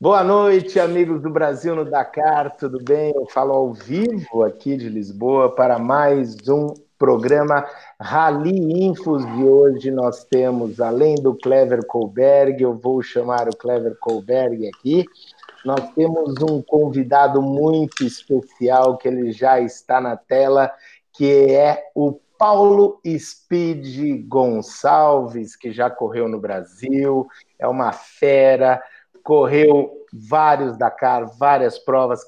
Boa noite, amigos do Brasil no Dakar, tudo bem? Eu falo ao vivo aqui de Lisboa para mais um programa Rally Infos de hoje. Nós temos, além do Clever Colberg, eu vou chamar o Clever Colberg aqui, nós temos um convidado muito especial que ele já está na tela, que é o Paulo Speed Gonçalves, que já correu no Brasil, é uma fera, correu vários Dakar, várias provas,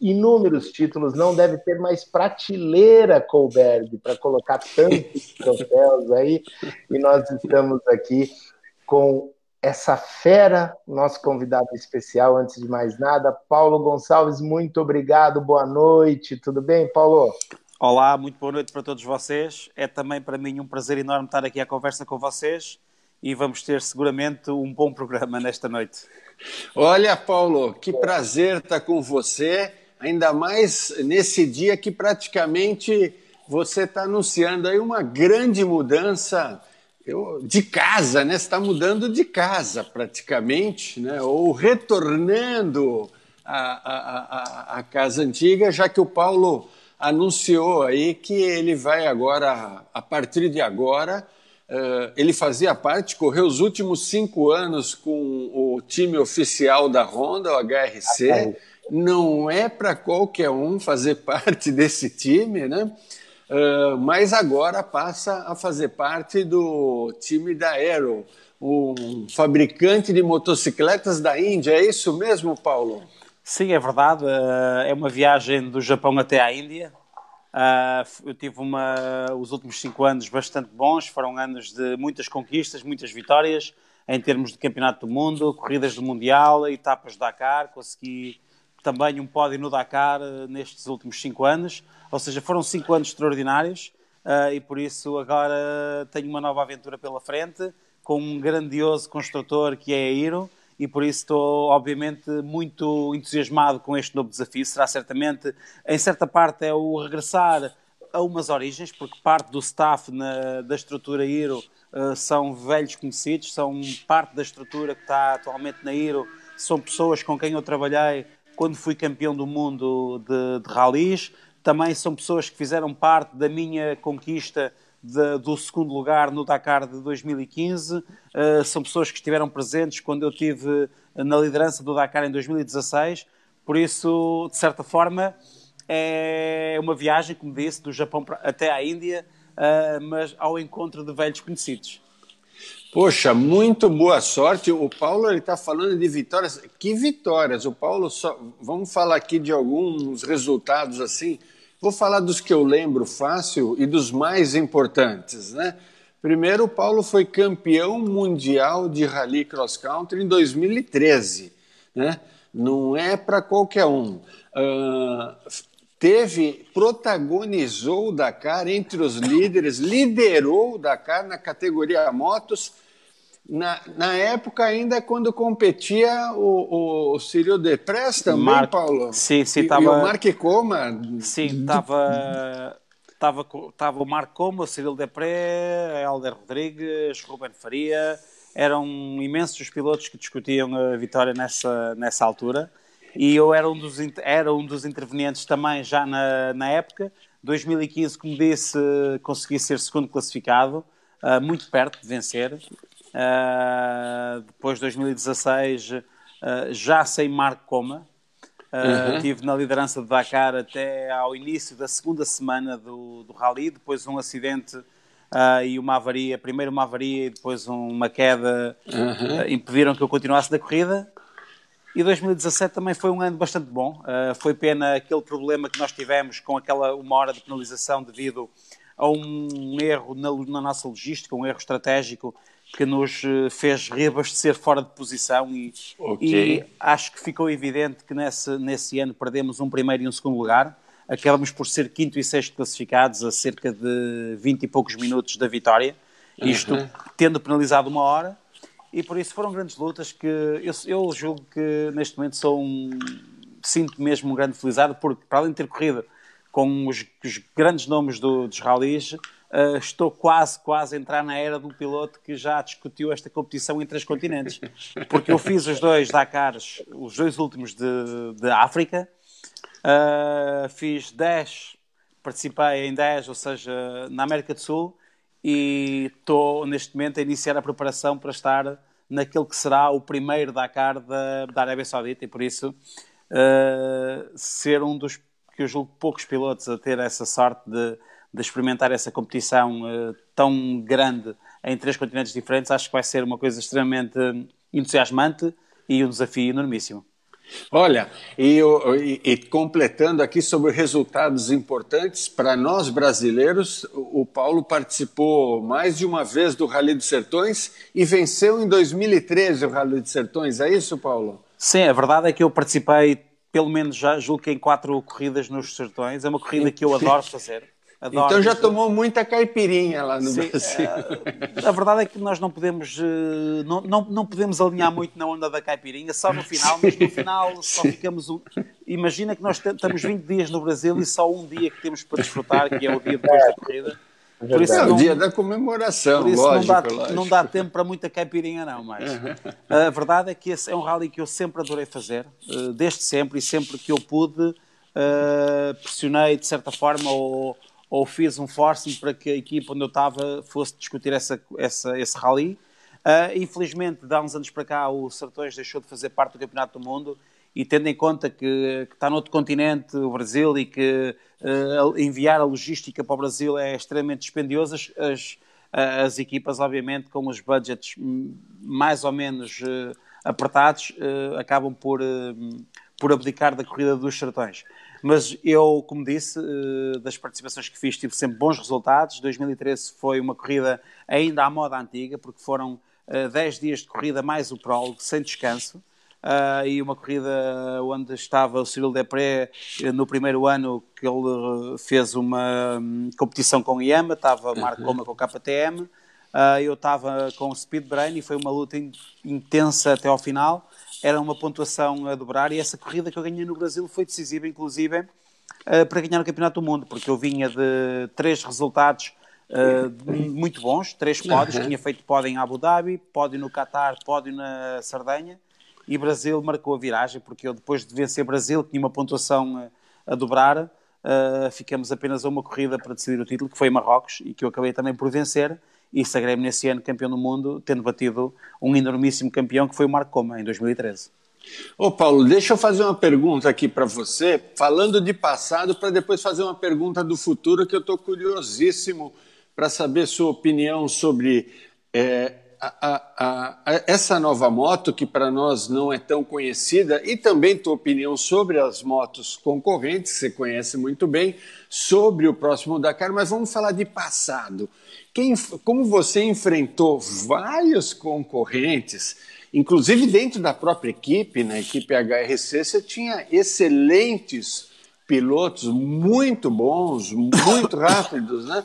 inúmeros títulos, não deve ter mais prateleira, Colberg, para colocar tantos troféus aí, e nós estamos aqui com essa fera, nosso convidado especial, antes de mais nada, Paulo Gonçalves, muito obrigado, boa noite, tudo bem, Paulo? Olá, muito boa noite para todos vocês. É também para mim um prazer enorme estar aqui à conversa com vocês e vamos ter seguramente um bom programa nesta noite. Olha, Paulo, que prazer estar com você, ainda mais nesse dia que praticamente você está anunciando aí uma grande mudança eu, de casa, né? Você está mudando de casa praticamente, né? Ou retornando à, à, à, casa antiga, já que o Paulo anunciou aí que ele vai agora, a partir de agora, ele fazia parte, correu os últimos cinco anos com o time oficial da Honda, o HRC. Não é para qualquer um fazer parte desse time, né? Uh, mas agora passa a fazer parte do time da Aero, um fabricante de motocicletas da Índia. É isso mesmo, Paulo? Sim, é verdade. Uh, é uma viagem do Japão até à Índia. Uh, eu tive uma, os últimos cinco anos bastante bons. Foram anos de muitas conquistas, muitas vitórias em termos de campeonato do mundo, corridas do Mundial, etapas do Dakar. Consegui também um pódio no Dakar nestes últimos cinco anos. Ou seja, foram cinco anos extraordinários uh, e por isso agora tenho uma nova aventura pela frente com um grandioso construtor que é a Iro e por isso estou obviamente muito entusiasmado com este novo desafio. Será certamente, em certa parte, é o regressar a umas origens, porque parte do staff na, da estrutura Iro uh, são velhos conhecidos, são parte da estrutura que está atualmente na Iro, são pessoas com quem eu trabalhei quando fui campeão do mundo de, de também são pessoas que fizeram parte da minha conquista de, do segundo lugar no Dakar de 2015. Uh, eh, são pessoas que estiveram presentes quando eu tive na liderança do Dakar em 2016. Por isso, de certa forma, é uma viagem, como disse, do Japão até à Índia, uh, mas ao encontro de velhos conhecidos. Poxa, muito boa sorte. O Paulo está falando de vitórias. Que vitórias? O Paulo só. Vamos falar aqui de alguns resultados assim. Vou falar dos que eu lembro fácil e dos mais importantes, né? Primeiro, o Paulo foi campeão mundial de rally cross country em 2013, né? Não é para qualquer um. Uh, teve, protagonizou o Dakar entre os líderes, liderou o Dakar na categoria motos na, na época ainda quando competia o, o Cyril Depress também, Mar... Paulo? Sim, sim, estava... E, o Mark Coma? Sim, estava... Estava, estava o Marco Coma, o Cyril Depré, Helder Rodrigues, Ruben Faria, eram imensos os pilotos que discutiam a vitória nessa, nessa altura e eu era um dos, era um dos intervenientes também já na, na época. 2015, como disse, consegui ser segundo classificado, uh, muito perto de vencer. Uh, depois de 2016, uh, já sem Marco Coma. Uh, uhum. Tive na liderança de Dakar até ao início da segunda semana do, do Rally, depois um acidente uh, e uma avaria, primeiro uma avaria e depois uma queda uhum. uh, impediram que eu continuasse da corrida. E 2017 também foi um ano bastante bom. foi pena aquele problema que nós tivemos com aquela uma hora de penalização devido a um erro na, na nossa logística, um erro estratégico que nos eh, fez reabastecer fora de posição e, okay. e acho que ficou evidente que nesse, nesse ano perdemos um primeiro e um segundo lugar. Acabamos por ser quinto e sexto classificados a cerca de 20 e poucos minutos da vitória, isto uhum. tendo penalizado uma hora, e por isso foram grandes lutas que eu, eu julgo que neste momento sou um, sinto mesmo um grande felizado, porque para além de ter corrido com os, os grandes nomes do, dos rallies, uh, estou quase, quase a entrar na era do piloto que já discutiu esta competição em três continentes. Porque eu fiz os dois Dakars, os dois últimos de, de África, uh, fiz 10, participei em 10, ou seja, na América do Sul, e estou neste momento a iniciar a preparação para estar naquele que será o primeiro Dakar da, da Arábia Saudita, e por isso uh, ser um dos que eu julgo poucos pilotos a ter essa sorte de, de experimentar essa competição uh, tão grande em três continentes diferentes, acho que vai ser uma coisa extremamente entusiasmante e um desafio enormíssimo. Olha, e, e, e, completando aqui sobre resultados importantes, para nós brasileiros, o Paulo participou mais de uma vez do Rally dos Sertões e venceu em 2013 o Rally dos Sertões, é isso, Paulo? Sim, a verdade é que eu participei, pelo menos já julgo que em quatro corridas nos Sertões, é uma corrida que eu adoro fazer. Adoro então já tomou muita caipirinha lá no Sim, Brasil. Uh, a verdade é que nós não podemos, uh, não, não, não podemos alinhar muito na onda da caipirinha, só no final, mas no final só ficamos. Um... Imagina que nós estamos 20 dias no Brasil e só um dia que temos para desfrutar, que é o dia depois da corrida. Por isso é não, o dia da comemoração, por isso lógico, não, dá, lógico. não dá tempo para muita caipirinha, não, mas a verdade é que esse é um rally que eu sempre adorei fazer, uh, desde sempre, e sempre que eu pude, pressionei de certa forma ou ou fiz um forcing para que a equipa onde eu estava fosse discutir essa, essa, esse rally. Uh, infelizmente, de há uns anos para cá, o Sertões deixou de fazer parte do Campeonato do Mundo e tendo em conta que, que está noutro continente, o Brasil, e que uh, enviar a logística para o Brasil é extremamente dispendioso, as, as equipas, obviamente, com os budgets mais ou menos uh, apertados, acabam por, por abdicar da corrida dos Sertões. Mas eu, como disse, eh, das participações que fiz, tive sempre bons resultados. 2013 foi uma corrida ainda à moda antiga, porque foram 10 eh, dias de corrida mais o prólogo, sem descanso. Uh, e uma corrida onde estava o Cyril Depré no primeiro ano que ele fez uma um, competição com o IAMA, estava o Marco Coma com o KTM, uh, eu estava com o Speed Brain e foi uma luta in intensa até ao final era uma pontuação a dobrar e essa corrida que eu ganhei no Brasil foi decisiva, inclusive, uh, para ganhar o Campeonato do Mundo, porque eu vinha de três resultados uh, muito bons, três pódios, uhum. tinha feito pódio em Abu Dhabi, pódio no Qatar, pódio na Sardenha, e Brasil marcou a viragem, porque eu depois de vencer Brasil, tinha uma pontuação a, a dobrar, uh, ficamos apenas a uma corrida para decidir o título, que foi Marrocos, e que eu acabei também por vencer, e sagrei-me nesse ano campeão do mundo, tendo batido um enormíssimo campeão que foi o Marco Coma, em 2013. Ô Paulo, deixa eu fazer uma pergunta aqui para você, falando de passado, para depois fazer uma pergunta do futuro, que eu estou curiosíssimo para saber sua opinião sobre é, a, a, a, essa nova moto, que para nós não é tão conhecida, e também tua opinião sobre as motos concorrentes, você conhece muito bem, sobre o próximo Dakar, mas vamos falar de passado. Quem, como você enfrentou vários concorrentes, inclusive dentro da própria equipe, na equipe HRC, você tinha excelentes pilotos, muito bons, muito rápidos, né?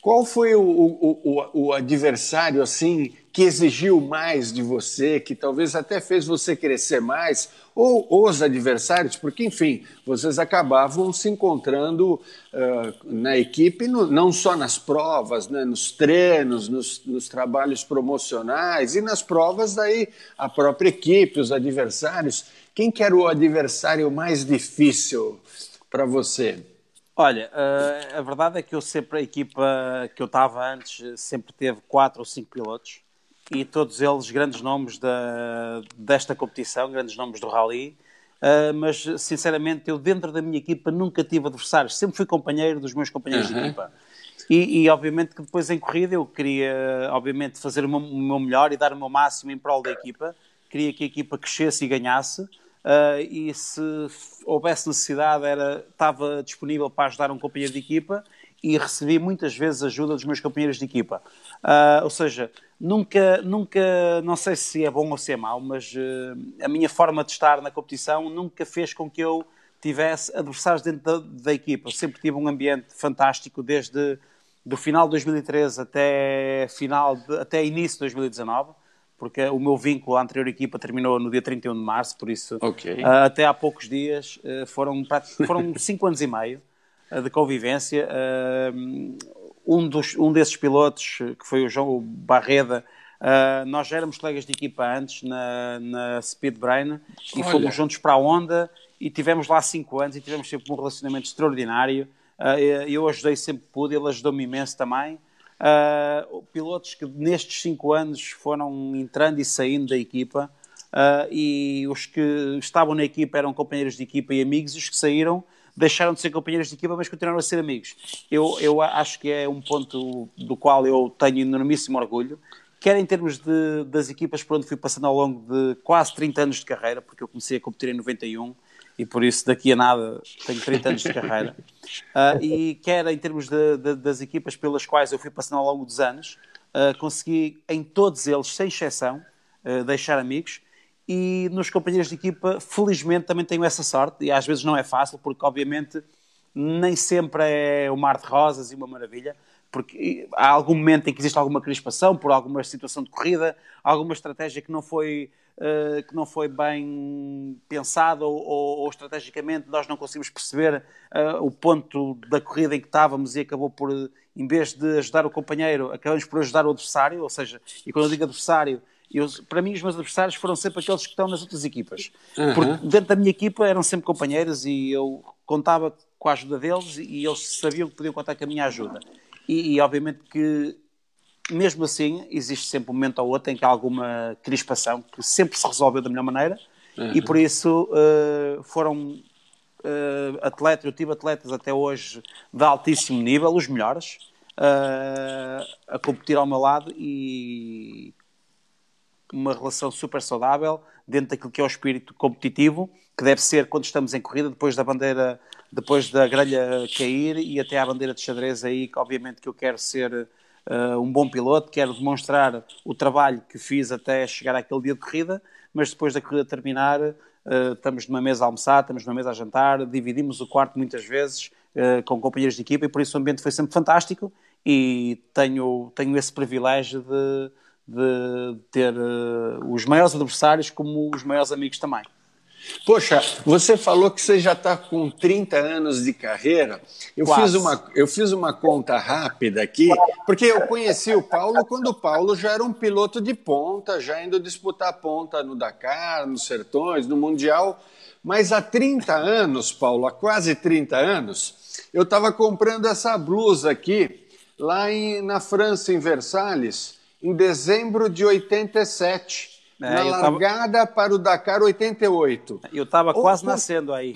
Qual foi o, o, o, o adversário assim que exigiu mais de você, que talvez até fez você crescer mais, ou, os adversários, porque, enfim, vocês acabavam se encontrando uh, na equipe, no, não só nas provas, né, nos treinos, nos, nos, trabalhos promocionais e nas provas, daí a própria equipe, os adversários. Quem que era o adversário mais difícil para você? Olha, uh, a verdade é que eu sempre, a equipa que eu estava antes, sempre teve quatro ou cinco pilotos e todos eles grandes nomes da, desta competição, grandes nomes do Rally. Uh, mas sinceramente eu dentro da minha equipa nunca tive adversários, sempre fui companheiro dos meus companheiros uhum. de equipa. E, e, obviamente que depois em corrida eu queria obviamente fazer o meu, o meu, melhor e dar o meu máximo em prol da equipa, queria que a equipa crescesse e ganhasse. Uh, e se houvesse necessidade era, estava disponível para ajudar um companheiro de equipa e recebi muitas vezes ajuda dos meus companheiros de equipa. Uh, ou seja, nunca, nunca, não sei se é bom ou se é mau, mas uh, a minha forma de estar na competição nunca fez com que eu tivesse adversários dentro da, da equipa. Eu sempre tive um ambiente fantástico desde do final de 2013 até final de, até início de 2019 porque o meu vínculo à anterior equipa terminou no dia 31 de março, por isso okay. uh, até há poucos dias uh, foram, foram cinco anos e meio de convivência. Um, dos, um desses pilotos, que foi o João Barreda, uh, nós já éramos colegas de equipa antes na, na Speedbrain e fomos juntos para a Honda e tivemos lá cinco anos e tivemos sempre um relacionamento extraordinário. Uh, eu ajudei sempre que pude, ele ajudou-me imenso também. Uh, pilotos que nestes cinco anos foram entrando e saindo da equipa uh, e os que estavam na equipa eram companheiros de equipa e amigos e os que saíram deixaram de ser companheiros de equipa, mas continuaram a ser amigos. Eu, eu acho que é um ponto do qual eu tenho enormíssimo orgulho, quer em termos de, das equipas por onde fui passando ao longo de quase 30 anos de carreira, porque eu comecei a competir em 91 e por isso daqui a nada tenho 30 anos de carreira, uh, e quer em termos de, de, das equipas pelas quais eu fui passando ao longo dos anos, uh, consegui em todos eles, sem exceção, uh, deixar amigos, e nos companheiros de equipa, felizmente, também tenho essa sorte, e às vezes não é fácil, porque obviamente nem sempre é o mar de rosas e uma maravilha, porque há algum momento em que existe alguma crispação por alguma situação de corrida, alguma estratégia que não foi, uh, que não foi bem pensada ou, ou, ou, estrategicamente nós não conseguimos perceber uh, o ponto da corrida em que estávamos e acabou por, em vez de ajudar o companheiro, acabamos por ajudar o adversário, ou seja, e quando eu digo adversário, eu, para mim, os meus adversários foram sempre aqueles que estão nas outras equipas. Uhum. Porque dentro da minha equipa eram sempre companheiros e eu contava com a ajuda deles e eles sabiam que podiam contar com a minha ajuda. E, e obviamente que, mesmo assim, existe sempre um momento ou outro em que há alguma crispação que sempre se resolveu da melhor maneira uhum. e por isso uh, foram uh, atletas, eu tive atletas até hoje de altíssimo nível, os melhores, uh, a competir ao meu lado e uma relação super saudável dentro daquilo que é o espírito competitivo, que deve ser quando estamos em corrida, depois da bandeira, depois da grelha cair e até à bandeira de xadrez aí, que obviamente que eu quero ser uh, um bom piloto, quero demonstrar o trabalho que fiz até chegar àquele dia de corrida, mas depois da corrida terminar, uh, estamos numa mesa a almoçar, estamos numa mesa a jantar, dividimos o quarto muitas vezes uh, com companheiros de equipa e por isso o ambiente foi sempre fantástico e tenho, tenho esse privilégio de de ter os maiores adversários como os maiores amigos também. Poxa, você falou que você já está com 30 anos de carreira. Eu fiz, uma, eu fiz uma conta rápida aqui, porque eu conheci o Paulo quando o Paulo já era um piloto de ponta, já indo disputar ponta no Dakar, nos Sertões, no Mundial. Mas há 30 anos, Paulo, há quase 30 anos, eu estava comprando essa blusa aqui, lá em, na França, em Versalhes em dezembro de 87. É, na largada tava... para o Dakar 88. Eu estava quase nascendo aí.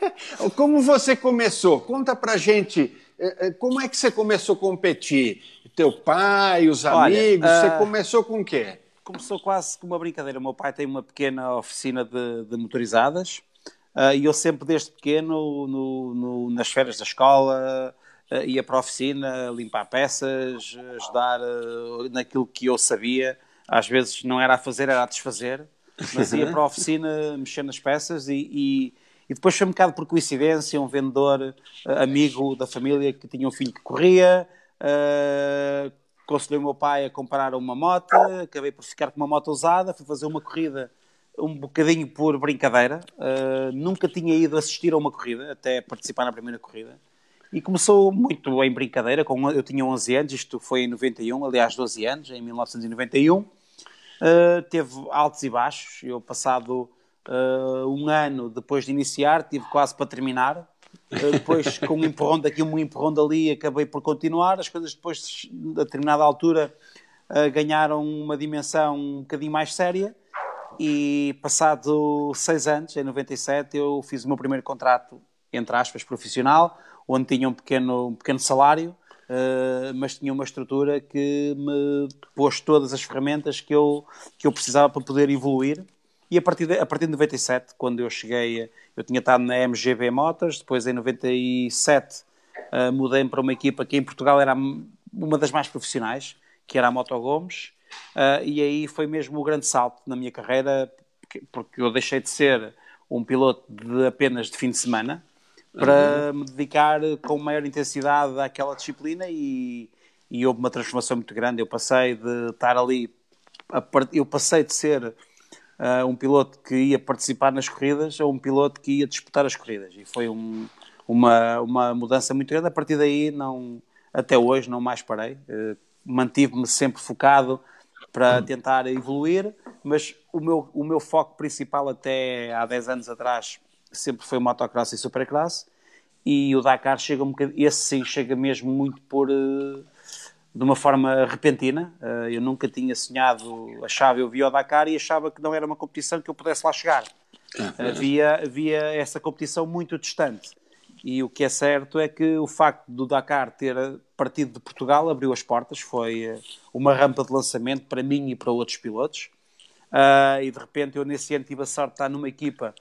como você começou? Conta pra gente. É, é, como é que você começou a competir? Teu pai, os amigos? Olha, você uh... começou com o quê? Começou quase com uma brincadeira. O meu pai tem uma pequena oficina de, de motorizadas uh, e eu sempre, desde pequeno, no, no, nas férias da escola, uh, ia para a oficina limpar peças, ajudar uh, naquilo que eu sabia. Às vezes não era a fazer, era a desfazer, mas ia para a oficina mexer nas peças e, e, e depois foi um bocado por coincidência, um vendedor uh, amigo da família que tinha um filho que corria, uh, o meu pai a comprar uma moto, acabei por ficar com uma moto usada, fui fazer uma corrida um bocadinho por brincadeira, uh, nunca tinha ido assistir a uma corrida, até participar na primeira corrida. E começou muito em brincadeira, com, eu tinha 11 anos, isto foi em 91, aliás 12 anos, em 1991. Uh, eh, teve altos e baixos, eu passado uh, um ano depois de iniciar, tive quase para terminar. Uh, depois, com um empurrão daqui, um empurrão dali, acabei por continuar. As coisas depois, a determinada altura, ganharam uma dimensão um bocadinho mais séria. E passado seis anos, em 97, eu fiz o meu primeiro contrato, entre aspas, profissional, onde tinha um pequeno, um pequeno salário, uh, mas tinha uma estrutura que me pôs todas as ferramentas que eu, que eu precisava para poder evoluir. E a partir, de, a partir de 97, quando eu cheguei, eu tinha estado na MGB Motors, depois em 97 uh, mudei para uma equipa que em Portugal era uma das mais profissionais, que era a Moto Gomes, uh, e aí foi mesmo o grande salto na minha carreira, porque, porque eu deixei de ser um piloto de apenas de fim de semana, para uhum. me dedicar com maior intensidade àquela disciplina e, e houve uma transformação muito grande. Eu passei de estar ali, eu passei de ser uh, um piloto que ia participar nas corridas a um piloto que ia disputar as corridas e foi um, uma, uma mudança muito grande. A partir daí não até hoje não mais parei. Uh, Mantive-me sempre focado para tentar evoluir, mas o meu, o meu foco principal até há 10 anos atrás sempre foi motocross e supercross e o Dakar chega um bocadinho, esse sim chega mesmo muito por uh, de uma forma repentina. Uh, eu nunca tinha sonhado, achava, eu via o Dakar e achava que não era uma competição que eu pudesse lá chegar. Havia, havia essa competição muito distante. E o que é certo é que o facto do Dakar ter partido de Portugal abriu as portas, foi eh, uma rampa de lançamento para mim e para outros pilotos. Uh, e de repente eu nesse ano tive a sorte de estar numa equipa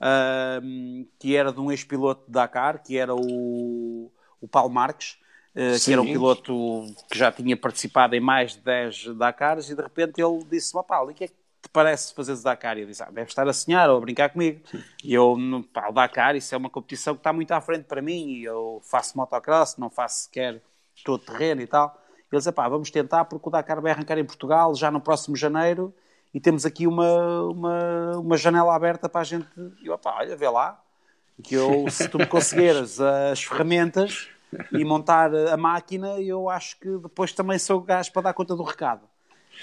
uh, que era de um ex-piloto de Dakar, que era o, o Paulo Marques, uh, que era um piloto que já tinha participado em mais de 10 Dakars, e de repente ele disse-me, Paulo, o que é que te parece fazer Dakar? E eu disse, ah, deve estar a sonhar ou a brincar comigo. Sim. E eu, pá, o Dakar, isso é uma competição que está muito à frente para mim, e eu faço motocross, não faço sequer todo terreno e tal. Ele disse, pá, vamos tentar, porque o Dakar vai arrancar em Portugal já no próximo janeiro, e temos aqui uma, uma, uma janela aberta para a gente. E pá, olha, vê lá, que eu, se tu me conseguires as ferramentas e montar a máquina, eu acho que depois também sou o gajo para dar conta do recado.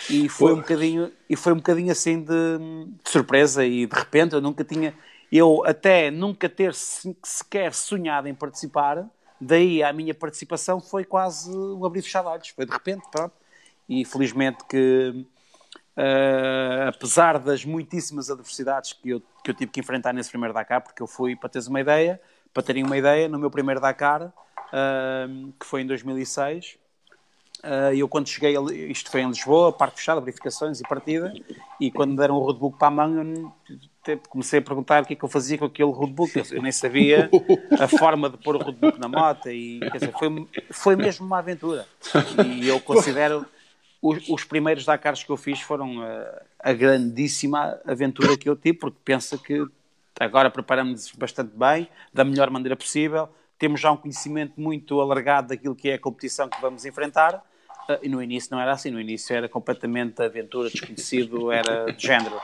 E foi um bocadinho, e foi um bocadinho assim de, de, surpresa e de repente eu nunca tinha, eu até nunca ter sequer sonhado em participar, daí a minha participação foi quase um abrir e fechar de olhos, foi de repente, pronto. E felizmente que, uh, apesar das muitíssimas adversidades que eu, que eu tive que enfrentar nesse primeiro Dakar, porque eu fui, para teres uma ideia, para terem uma ideia, no meu primeiro Dakar, uh, que foi em 2006, Uh, eu quando cheguei, isto foi em Lisboa, parte fechada, verificações e partida, e quando me deram o roadbook para a mão, comecei a perguntar o que é que eu fazia com aquele roadbook. Eu nem sabia a forma de pôr o roadbook na moto, e quer dizer, foi, foi mesmo uma aventura. E eu considero os, os primeiros Dakars que eu fiz foram a, a grandíssima aventura que eu tive, porque penso que agora preparamos-nos bastante bem, da melhor maneira possível temos já um conhecimento muito alargado daquilo que é a competição que vamos enfrentar. Uh, e no início não era assim, no início era completamente aventura, desconhecido, era de género.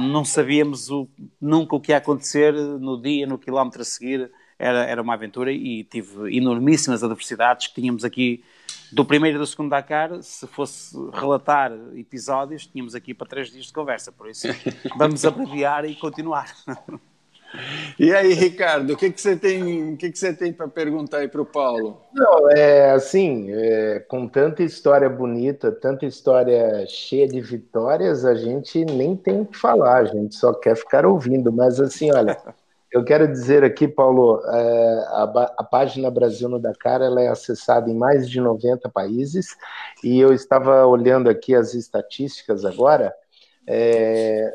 Não sabíamos o, nunca o que ia acontecer no dia, no quilómetro a seguir, era, era uma aventura e tive enormíssimas adversidades que tínhamos aqui do primeiro e do segundo Dakar, se fosse relatar episódios, tínhamos aqui para três dias de conversa, por isso vamos abreviar e continuar. E aí, Ricardo, o que, que você tem, o que, que você tem para perguntar aí para o Paulo? Não, é assim, é, com tanta história bonita, tanta história cheia de vitórias, a gente nem tem o que falar, a gente só quer ficar ouvindo. Mas assim, olha, eu quero dizer aqui, Paulo, é, a, a, página Brasil no Dakar ela é acessada em mais de 90 países e eu estava olhando aqui as estatísticas agora. É,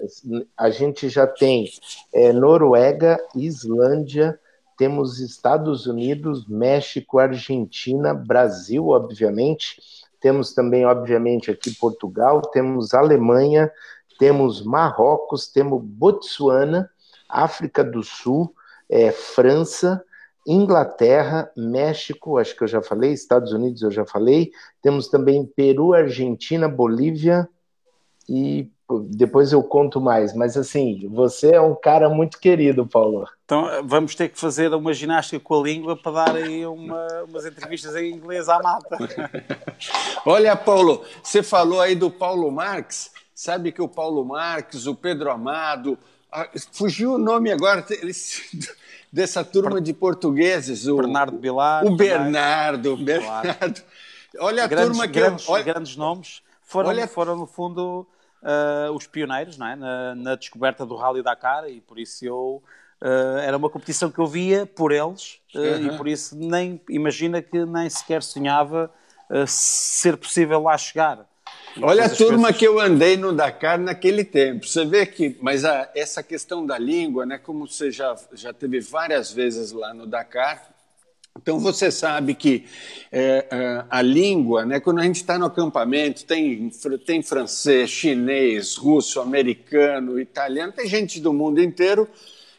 a gente já tem é, Noruega, Islândia, temos Estados Unidos, México, Argentina, Brasil, obviamente, temos também, obviamente, aqui Portugal, temos Alemanha, temos Marrocos, temos Botsuana, África do Sul, é, França, Inglaterra, México, acho que eu já falei, Estados Unidos eu já falei, temos também Peru, Argentina, Bolívia e depois eu conto mais, mas assim, você é um cara muito querido, Paulo. Então vamos ter que fazer uma ginástica com a língua para dar aí uma, umas entrevistas em inglês à mata. Olha, Paulo, você falou aí do Paulo Marx, sabe que o Paulo Marx, o Pedro Amado, fugiu o nome agora dessa turma de portugueses, o Bernardo Bilar. O Bernardo, Bernardo. Olha a grandes, turma que grandes, olha... grandes nomes foram, olha... foram no fundo uh, os pioneiros é? na, na, descoberta do Rally Dakar e por isso eu uh, era uma competição que eu via por eles uh, uhum. e por isso nem imagina que nem sequer sonhava ser possível lá chegar. Olha a turma coisas... que eu andei no Dakar naquele tempo. Você vê que, mas a, essa questão da língua, né? Como você já já teve várias vezes lá no Dakar, então você sabe que é, é, a língua, né, quando a gente está no acampamento, tem, tem francês, chinês, russo, americano, italiano, tem gente do mundo inteiro,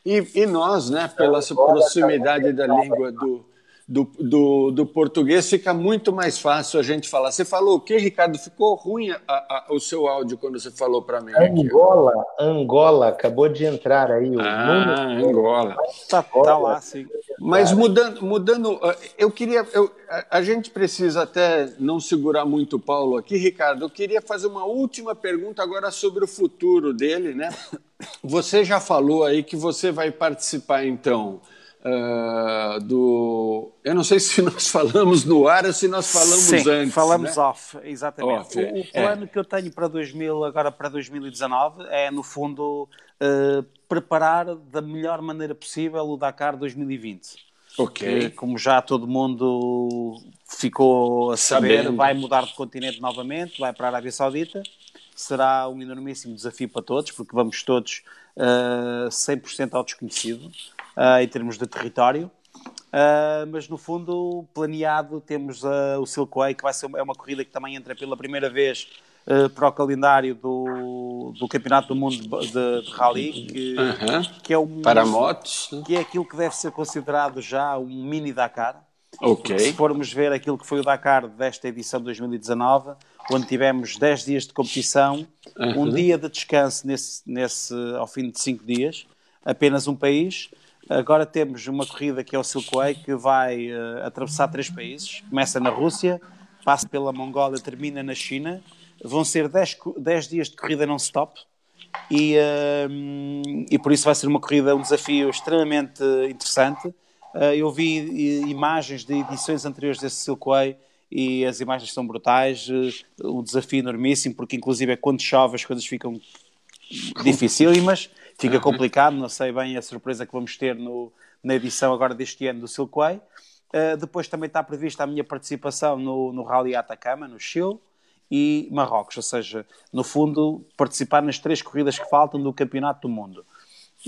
e, e nós, né, pela proximidade da língua do, do, do, do, português, fica muito mais fácil a gente falar. Você falou o quê, Ricardo? Ficou ruim a, a, o seu áudio quando você falou para mim. Angola, aqui. Angola, acabou de entrar aí. O ah, Angola. Está tá lá, sim. Mas mudando, mudando, eu queria, eu, a, a, gente precisa até não segurar muito o Paulo aqui, Ricardo. Eu queria fazer uma última pergunta agora sobre o futuro dele, né? Você já falou aí que você vai participar então uh, do. Eu não sei se nós falamos no ar ou se nós falamos Sim, antes. Falamos né? off, exatamente. Off, o, o, é. plano é. que eu tenho para 2000, agora para 2019, é no fundo uh, preparar da melhor maneira possível o Dakar 2020. Ok. como já todo mundo ficou a saber, Sabendo. vai mudar de continente novamente, vai para a Arábia Saudita. Será um enormíssimo desafio para todos, porque vamos todos uh, 100% ao desconhecido em termos de território. Uh, mas no fundo, planeado, temos uh, o Silkway, que vai ser uma, é uma corrida que também entra pela primeira vez uh, para o calendário do, do Campeonato do Mundo de, de Rally, que, que é um, para motos, que é aquilo que deve ser considerado já um mini Dakar. Ok. Se formos ver aquilo que foi o Dakar desta edição de 2019, onde tivemos 10 dias de competição, um dia de descanso nesse, nesse, ao fim de 5 dias, apenas um país Agora temos uma corrida que é o Silkway, que vai uh, atravessar três países. Começa na Rússia, passa pela Mongólia, termina na China. Vão ser 10 dias de corrida non-stop. E, uh, e por isso vai ser uma corrida, um desafio extremamente interessante. Uh, eu vi imagens de edições anteriores desse Silkway e as imagens são brutais. Um desafio enormíssimo, porque inclusive é quando chove as coisas ficam dificílimas fica complicado, não sei bem a surpresa que vamos ter no, na edição agora deste ano do Silkway. Uh, depois também está prevista a minha participação no, no Rally Atacama, no Chile, e Marrocos, ou seja, no fundo, participar nas três corridas que faltam do Campeonato do Mundo.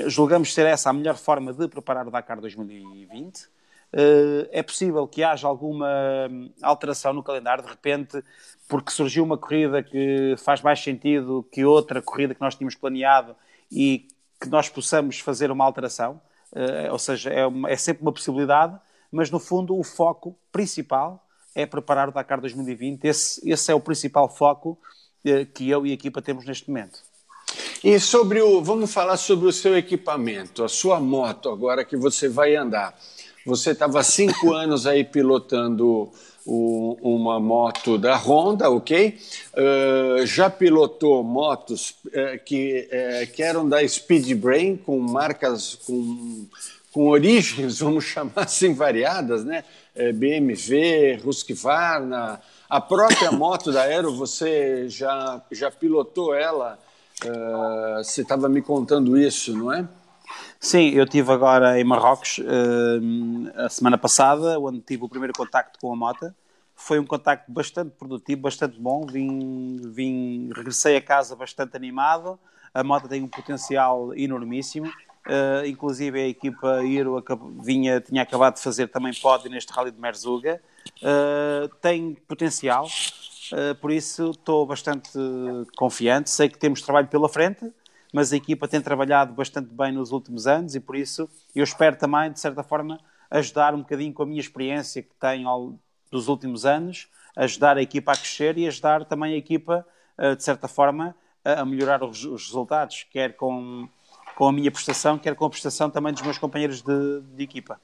Julgamos ser essa a melhor forma de preparar o Dakar 2020. Uh, é possível que haja alguma hum, alteração no calendário, de repente, porque surgiu uma corrida que faz mais sentido que outra corrida que nós tínhamos planeado e que nós possamos fazer uma alteração, uh, ou seja, é, uma, é, sempre uma possibilidade, mas no fundo o foco principal é preparar o Dakar 2020. Esse, esse é o principal foco uh, que eu e a equipa temos neste momento. E sobre o, vamos falar sobre o seu equipamento, a sua moto agora que você vai andar. Você estava cinco anos aí pilotando uma moto da Honda, ok? Uh, já pilotou motos uh, que, uh, que eram da Speedbrain, com marcas, com, com origens, vamos chamar assim, variadas, né? BMW, Husqvarna, a própria moto da Aero, você já, já pilotou ela? você estava me contando isso, não é? Sim, eu tive agora em Marrocos uh, a semana passada, onde tive o primeiro contacto com a moto. Foi um contacto bastante produtivo, bastante bom. Vim, vim, regressei a casa bastante animado. A moto tem um potencial enormíssimo. Uh, inclusive a equipa Iro vinha, tinha acabado de fazer também pódio neste Rally de Merzuga. Uh, tem potencial, uh, por isso estou bastante confiante. Sei que temos trabalho pela frente mas a equipa tem trabalhado bastante bem nos últimos anos e por isso eu espero também, de certa forma, ajudar um bocadinho com a minha experiência que tenho ao, dos últimos anos, ajudar a equipa a crescer e ajudar também a equipa, eh, de certa forma, a melhorar os, os resultados, quer com, com a minha prestação, quer com a prestação também dos meus companheiros de, de equipa.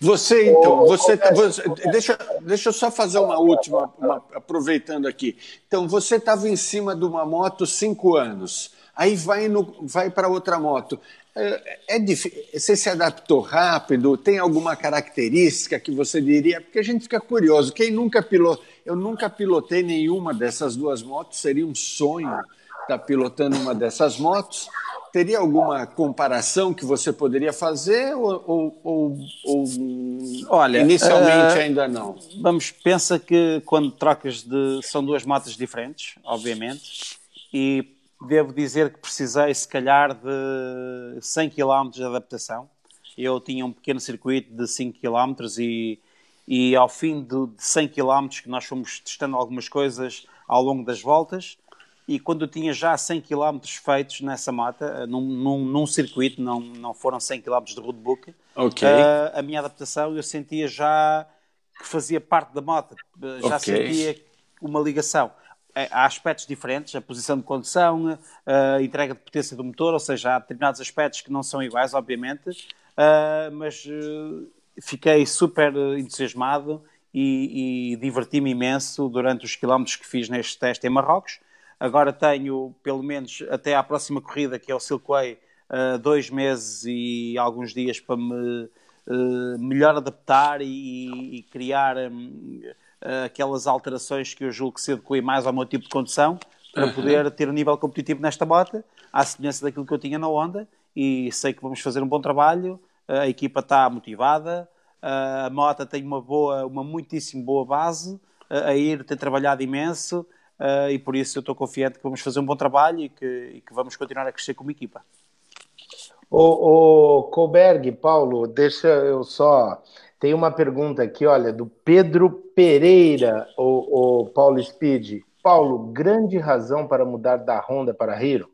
Você, então, você, você, deixa, deixa eu só fazer uma última, uma, aproveitando aqui. Então, você estava em cima de uma moto cinco anos aí vai, no, vai para outra moto. É, é difícil. Você se adaptou rápido? Tem alguma característica que você diria? Porque a gente fica curioso. Quem nunca pilotou? Eu nunca pilotei nenhuma dessas duas motos. Seria um sonho estar pilotando uma dessas motos. Teria alguma comparação que você poderia fazer ou, ou, ou, ou Olha, inicialmente uh, ainda não? Vamos, pensa que quando trocas de são duas motos diferentes, obviamente, e devo dizer que precisei, se calhar, de 100 km de adaptação. Eu tinha um pequeno circuito de 5 km e, e ao fim de, de 100 km que nós fomos testando algumas coisas ao longo das voltas e quando eu tinha já 100 km feitos nessa mata, num, num, num, circuito, não, não foram 100 km de roadbook, okay. uh, a minha adaptação eu sentia já que fazia parte da moto, já okay. sentia uma ligação. É, há aspectos diferentes, a posição de condução, a entrega de potência do motor, ou seja, há determinados aspectos que não são iguais, obviamente, ah, mas ah, fiquei super entusiasmado e, e diverti-me imenso durante os quilómetros que fiz neste teste em Marrocos. Agora tenho, pelo menos até à próxima corrida, que é o Silkway, dois meses e alguns dias para me melhor adaptar e, e criar um, uh, aquelas alterações que eu julgo que se adequem mais ao meu tipo de condução para poder ter um nível competitivo nesta moto, à semelhança daquilo que eu tinha na Honda. E sei que vamos fazer um bom trabalho, a equipa está motivada, a moto tem uma boa, uma muitíssimo boa base, a ir tem trabalhado imenso e por isso eu estou confiante que vamos fazer um bom trabalho e que, e que vamos continuar a crescer como equipa. O, o Colberg, Paulo, deixa eu só. Tem uma pergunta aqui, olha, do Pedro Pereira, o, o Paulo Speed. Paulo, grande razão para mudar da Honda para a Hero?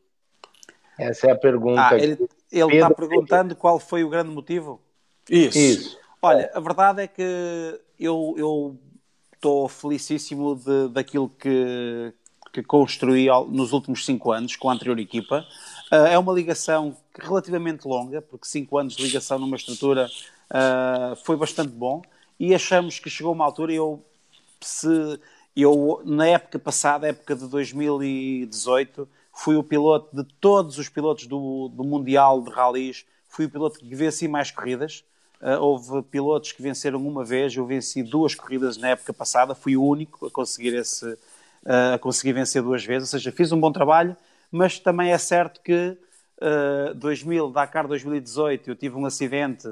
Essa é a pergunta. Ah, ele está perguntando qual foi o grande motivo? Isso. Isso. Olha, a verdade é que eu estou felicíssimo de, daquilo que, que construí nos últimos cinco anos com a anterior equipa. Uh, é uma ligação relativamente longa, porque cinco anos de ligação numa estrutura uh, foi bastante bom e achamos que chegou uma altura eu se eu na época passada, época de 2018, fui o piloto de todos os pilotos do, do Mundial de Rallys, fui o piloto que venci mais corridas. Uh, houve pilotos que venceram uma vez, eu venci duas corridas na época passada, fui o único a conseguir esse, uh, a conseguir vencer duas vezes, ou seja, fiz um bom trabalho, mas também é certo que uh, 2000, Dakar 2018, eu tive um acidente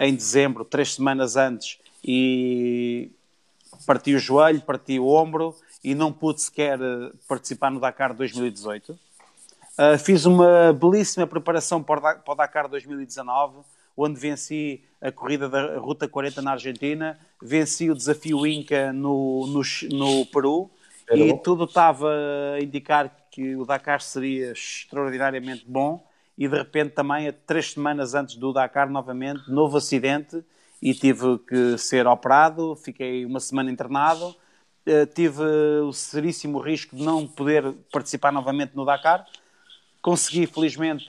em dezembro, três semanas antes, e parti o joelho, parti o ombro e não pude sequer uh, participar no Dakar 2018. Uh, fiz uma belíssima preparação para o Dakar 2019, onde venci a corrida da Ruta 40 na Argentina, venci o desafio Inca no, no, no Peru, e tudo estava a indicar que o Dakar seria extraordinariamente bom e de repente também, três semanas antes do Dakar, novamente, novo acidente e tive que ser operado, fiquei uma semana internado, uh, tive o seríssimo risco de não poder participar novamente no Dakar. Consegui, felizmente,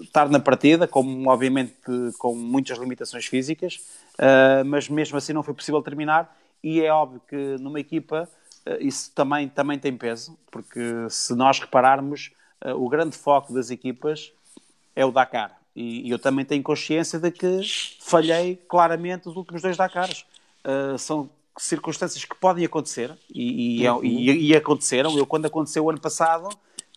estar na partida, como, obviamente, com muitas limitações físicas, uh, mas mesmo assim não foi possível terminar. E é óbvio que numa equipa uh, isso também, também tem peso, porque se nós repararmos, o grande foco das equipas é o Dakar. E, e, eu também tenho consciência de que falhei claramente os últimos dois Dakars. Uh, são circunstâncias que podem acontecer e, e, uhum. e, aconteceram. Eu, quando aconteceu o ano passado,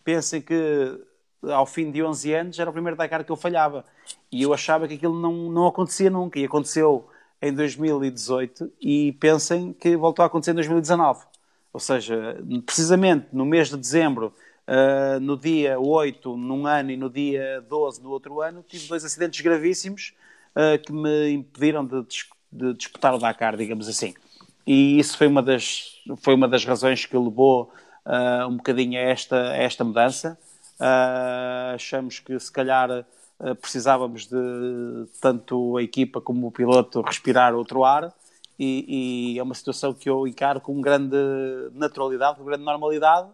pensem que ao fim de 11 anos era o primeiro Dakar que eu falhava. E eu achava que aquilo não, não acontecia nunca. E aconteceu em 2018 e pensem que voltou a acontecer em 2019. Ou seja, precisamente no mês de dezembro Uh, no dia 8, num ano, e no dia 12, no outro ano, tive dois acidentes gravíssimos uh, que me impediram de, de, disputar o Dakar, digamos assim. E isso foi uma das, foi uma das razões que levou uh, um bocadinho a esta, a esta mudança. achamos que se calhar precisávamos de tanto a equipa como o piloto respirar outro ar. E, e é uma situação que eu encaro com grande naturalidade, com grande normalidade,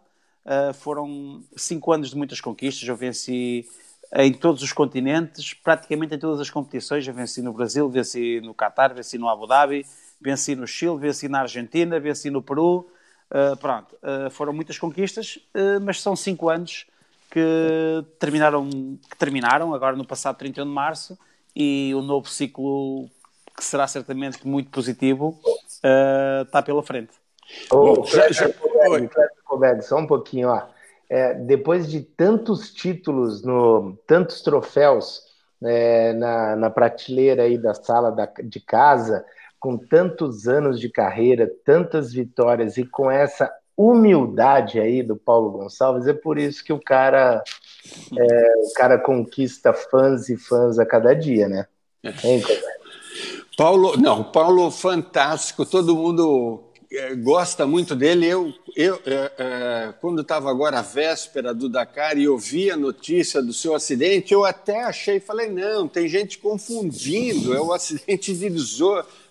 Uh, foram cinco anos de muitas conquistas. Eu venci em todos os continentes, praticamente em todas as competições. Eu venci no Brasil, venci no Qatar, venci no Abu Dhabi, venci no Chile, venci na Argentina, venci no Peru. Uh, pronto, uh, foram muitas conquistas, mas são cinco anos que terminaram, que terminaram agora no passado 31 de março e o novo ciclo, que será certamente muito positivo, está pela frente. Oh, Bom, já, já, Roberto, só um pouquinho, ó. É, depois de tantos títulos, no, tantos troféus é, na, na, prateleira aí da sala da, de casa, com tantos anos de carreira, tantas vitórias e com essa humildade aí do Paulo Gonçalves, é por isso que o cara, é, o cara conquista fãs e fãs a cada dia, né? Hein, Paulo, não, Paulo fantástico, todo mundo é, gosta muito dele. Eu, eu é, é, quando estava agora à véspera do Dakar e ouvi a notícia do seu acidente, eu até achei, falei, não, tem gente confundindo, é o acidente de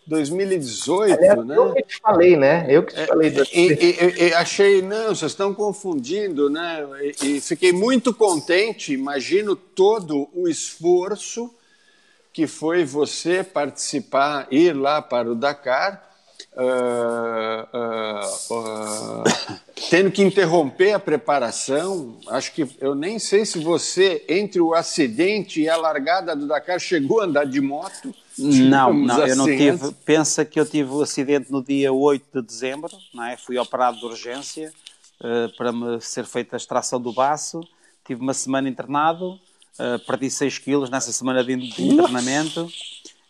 2018, Aliás, né? Eu que te falei, né? Eu que te é, falei. Do... E, e, e, achei, não, vocês estão confundindo, né? E, e fiquei muito contente, imagino todo o esforço que foi você participar, ir lá para o Dakar, uh, uh, uh, tendo que interromper a preparação. Acho que eu nem sei se você, entre o acidente e a largada do Dakar, chegou a andar de moto. Não, não, eu não assim, tive. Antes. Pensa que eu tive o acidente no dia 8 de dezembro, não é? fui operado de urgência para me ser feita a extração do baço. Tive uma semana internado, uh, perdi 6 quilos nessa semana de, de internamento.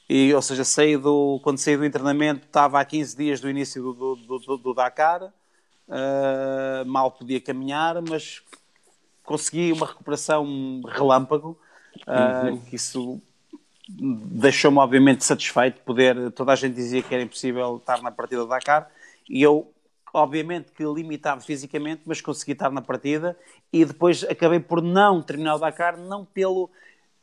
E, ou seja, saí do, quando saí do internamento estava há 15 dias do início do, do, do, do Dakar, uh, mal podia caminhar, mas consegui uma recuperação relâmpago, uh, uhum. que isso deixou-me obviamente satisfeito. Poder, toda a gente dizia que era impossível estar na partida do Dakar, e eu obviamente que limitado fisicamente, mas consegui estar na partida, e depois acabei por não terminar o Dakar, não pelo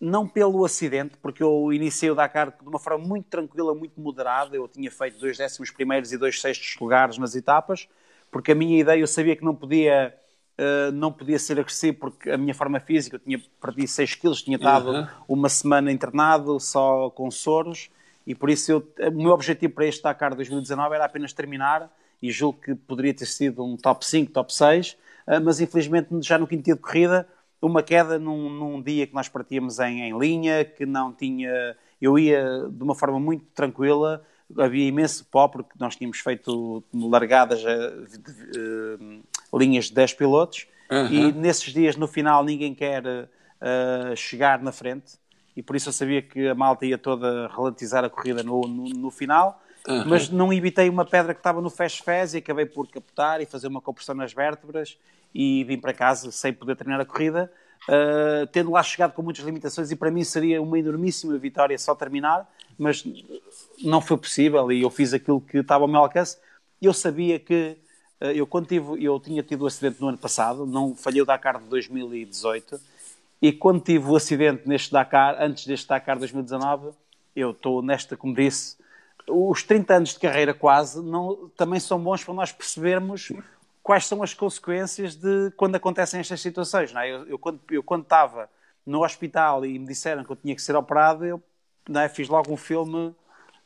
não pelo acidente, porque eu iniciei o Dakar de uma forma muito tranquila, muito moderada. Eu tinha feito dois décimos primeiros e dois sextos lugares nas etapas, porque a minha ideia eu sabia que não podia, uh, não podia ser agressivo, porque a minha forma física, eu tinha perdido 6 quilos, tinha estado uhum. uma semana internado só com soros, e por isso eu, o meu objetivo para este Dakar 2019 era apenas terminar, e julgo que poderia ter sido um top 5, top 6, uh, eh, mas infelizmente já no quinto dia de corrida uma queda num, num dia que nós partíamos em, em, linha, que não tinha. Eu ia de uma forma muito tranquila, havia imenso pó, porque nós tínhamos feito largadas de, de, de, uh, linhas de 10 pilotos, uhum. e nesses dias, no final, ninguém quer uh, chegar na frente, e por isso eu sabia que a malta ia toda ralentizar a corrida no, no, no final. Uhum. Mas não evitei uma pedra que estava no fez-fez e acabei por captar e fazer uma compressão nas vértebras e vim para casa sem poder terminar a corrida, uh, tendo lá chegado com muitas limitações e para mim seria uma enormíssima vitória só terminar, mas não foi possível e eu fiz aquilo que estava ao meu alcance. Eu sabia que uh, eu quando tive, eu tinha tido o um acidente no ano passado, não falhei o Dakar de 2018 e quando tive o acidente neste Dakar, antes deste Dakar 2019, eu estou nesta, como disse, os 30 anos de carreira quase não, também são bons para nós percebermos quais são as consequências de quando acontecem estas situações. É? Eu, eu, quando, eu, quando estava no hospital e me disseram que eu tinha que ser operado, eu é? fiz logo um filme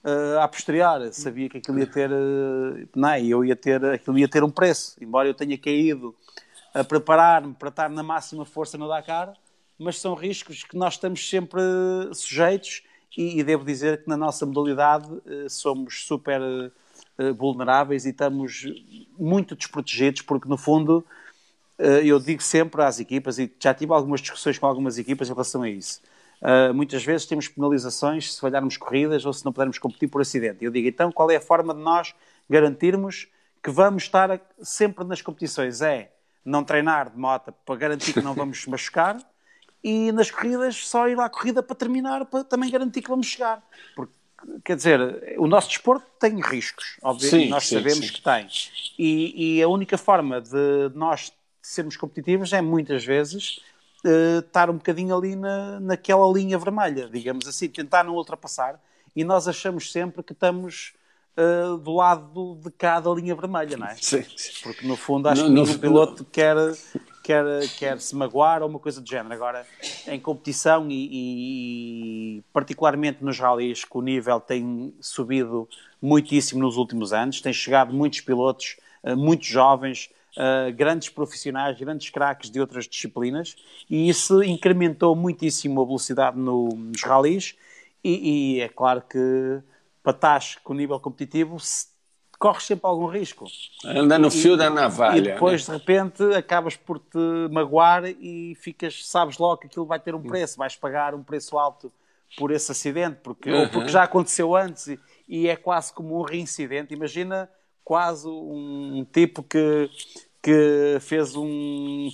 uh, a posterior. Sabia que aquilo ia ter, uh, não é? eu ia ter, aquilo ia ter um preço. Embora eu tenha caído a preparar-me para estar na máxima força no Dakar, mas são riscos que nós estamos sempre sujeitos e, e devo dizer que na nossa modalidade uh, somos super eh, vulneráveis e estamos muito desprotegidos, porque no fundo eh, eu digo sempre às equipas, e já tive algumas discussões com algumas equipas em relação a isso. Muitas vezes temos penalizações se falharmos corridas ou se não pudermos competir por acidente. Eu digo, então, qual é a forma de nós garantirmos que vamos estar sempre nas competições? É não treinar de moto para garantir que não vamos machucar e nas corridas só ir à corrida para terminar, para também garantir que vamos chegar. Porque quer dizer, o nosso desporto tem riscos, obviamente, sim, nós sim, sabemos sim. que tem. E, e, a única forma de nós sermos competitivos é muitas vezes uh, estar um bocadinho ali na, naquela linha vermelha, digamos assim, tentar não ultrapassar. E nós achamos sempre que estamos uh, do lado de cada linha vermelha, não é? Sim. Porque no fundo acho que nenhum piloto quer quer, quer se magoar ou uma coisa do género. Agora, em competição e, e particularmente nos rallies, que o nível tem subido muitíssimo nos últimos anos, tem chegado muitos pilotos, uh, muitos jovens, uh, grandes profissionais, grandes craques de outras disciplinas, e isso incrementou muitíssimo a velocidade no, nos rallies, e, e, é claro que para estar com nível competitivo corres sempre algum risco. Anda no fio da navalha. E depois, né? de repente, acabas por te magoar e ficas, sabes logo que aquilo vai ter um preço, vais pagar um preço alto por esse acidente, porque, uhum. ou porque já aconteceu antes e, e, é quase como um reincidente. Imagina quase um, um tipo que, que fez um,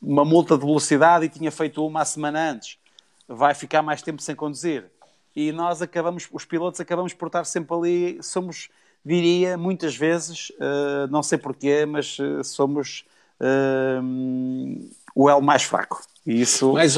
uma multa de velocidade e tinha feito uma a semana antes. Vai ficar mais tempo sem conduzir. E nós acabamos, os pilotos acabamos por estar sempre ali, somos diria muitas vezes, uh, não sei porquê, mas uh, somos uh, o elo mais fraco. E isso. Mas,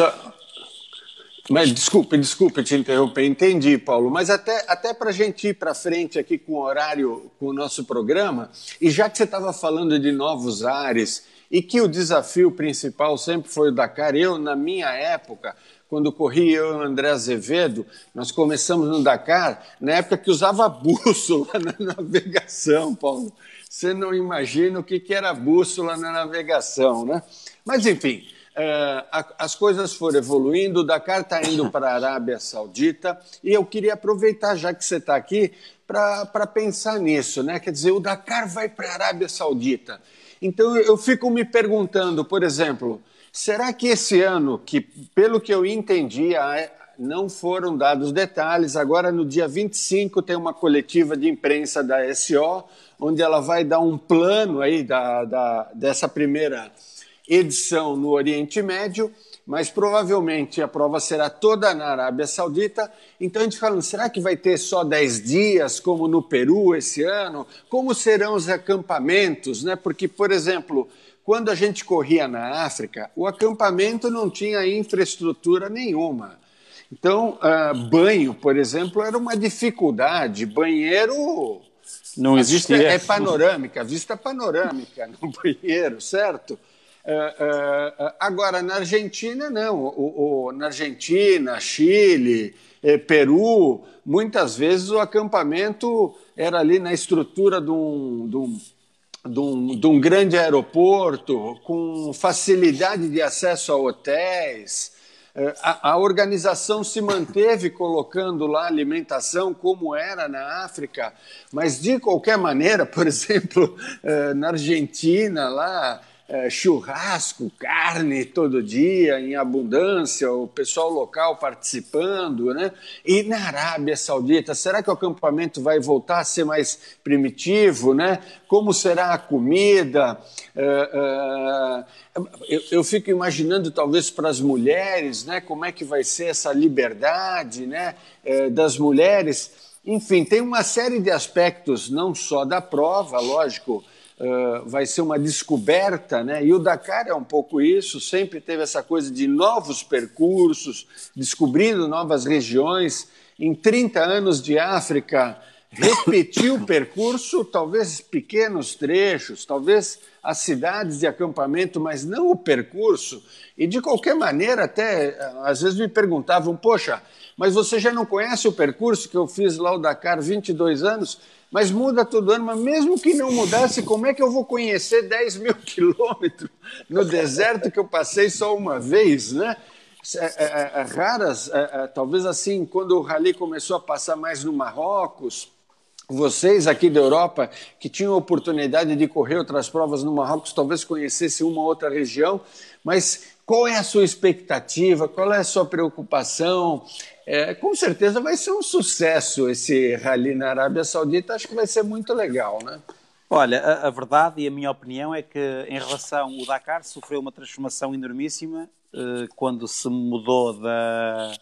mas desculpe, desculpe te interromper, entendi, Paulo. Mas até, até para a gente ir para frente aqui com o horário, com o nosso programa, e já que você estava falando de novos ares e que o desafio principal sempre foi o Dakar. Eu, na minha época, quando corri eu e o André Azevedo, nós começamos no Dakar, na época que usava bússola na navegação, Paulo. Você não imagina o que, era bússola na navegação, né? Mas, enfim, uh, as coisas foram evoluindo, o Dakar está indo para a Arábia Saudita, e eu queria aproveitar, já que você está aqui, para pensar nisso, né? Quer dizer, o Dakar vai para a Arábia Saudita. Então, eu fico me perguntando, por exemplo, será que esse ano, que pelo que eu entendi, não foram dados detalhes, agora no dia 25 tem uma coletiva de imprensa da SO, onde ela vai dar um plano aí da, da, dessa primeira edição no Oriente Médio, mas provavelmente a prova será toda na Arábia Saudita. Então a gente falando, será que vai ter só 10 dias, como no Peru esse ano? Como serão os acampamentos? Né? Porque, por exemplo, quando a gente corria na África, o acampamento não tinha infraestrutura nenhuma. Então, uh, banho, por exemplo, era uma dificuldade. Banheiro não existia. É panorâmica, vista panorâmica no banheiro, certo? Uh, uh, agora, na Argentina, não. O, o, na Argentina, Chile, Peru, muitas vezes o acampamento era ali na estrutura de um, de um, de um, de um grande aeroporto, com facilidade de acesso a hotéis. A, a, organização se manteve colocando lá alimentação como era na África, mas de qualquer maneira, por exemplo, na Argentina, lá é, churrasco, carne todo dia em abundância, o pessoal local participando, né? E na Arábia Saudita, será que o acampamento vai voltar a ser mais primitivo, né? Como será a comida? É, é, eu, eu, fico imaginando talvez para as mulheres, né? Como é que vai ser essa liberdade, né? É, das mulheres. Enfim, tem uma série de aspectos, não só da prova, lógico uh, vai ser uma descoberta, né? E o Dakar é um pouco isso, sempre teve essa coisa de novos percursos, descobrindo novas regiões. Em 30 anos de África, repetiu o percurso, talvez pequenos trechos, talvez as cidades de acampamento, mas não o percurso. E de qualquer maneira, até às vezes me perguntavam: Poxa, mas você já não conhece o percurso que eu fiz lá o Dakar 22 anos? mas muda todo ano. Mas mesmo que não mudasse, como é que eu vou conhecer 10 mil quilômetros no deserto que eu passei só uma vez, né? É, é, é, raras, talvez assim, quando o rally começou a passar mais no Marrocos, vocês aqui da Europa que tinham a oportunidade de correr outras provas no Marrocos, talvez conhecessem uma outra região, mas qual é a sua expectativa? Qual é a sua preocupação? É, com certeza vai ser um sucesso esse rally na Arábia Saudita, acho que vai ser muito legal, né? Olha, a, a, verdade e a minha opinião é que em relação ao Dakar sofreu uma transformação enormíssima eh, quando se mudou da,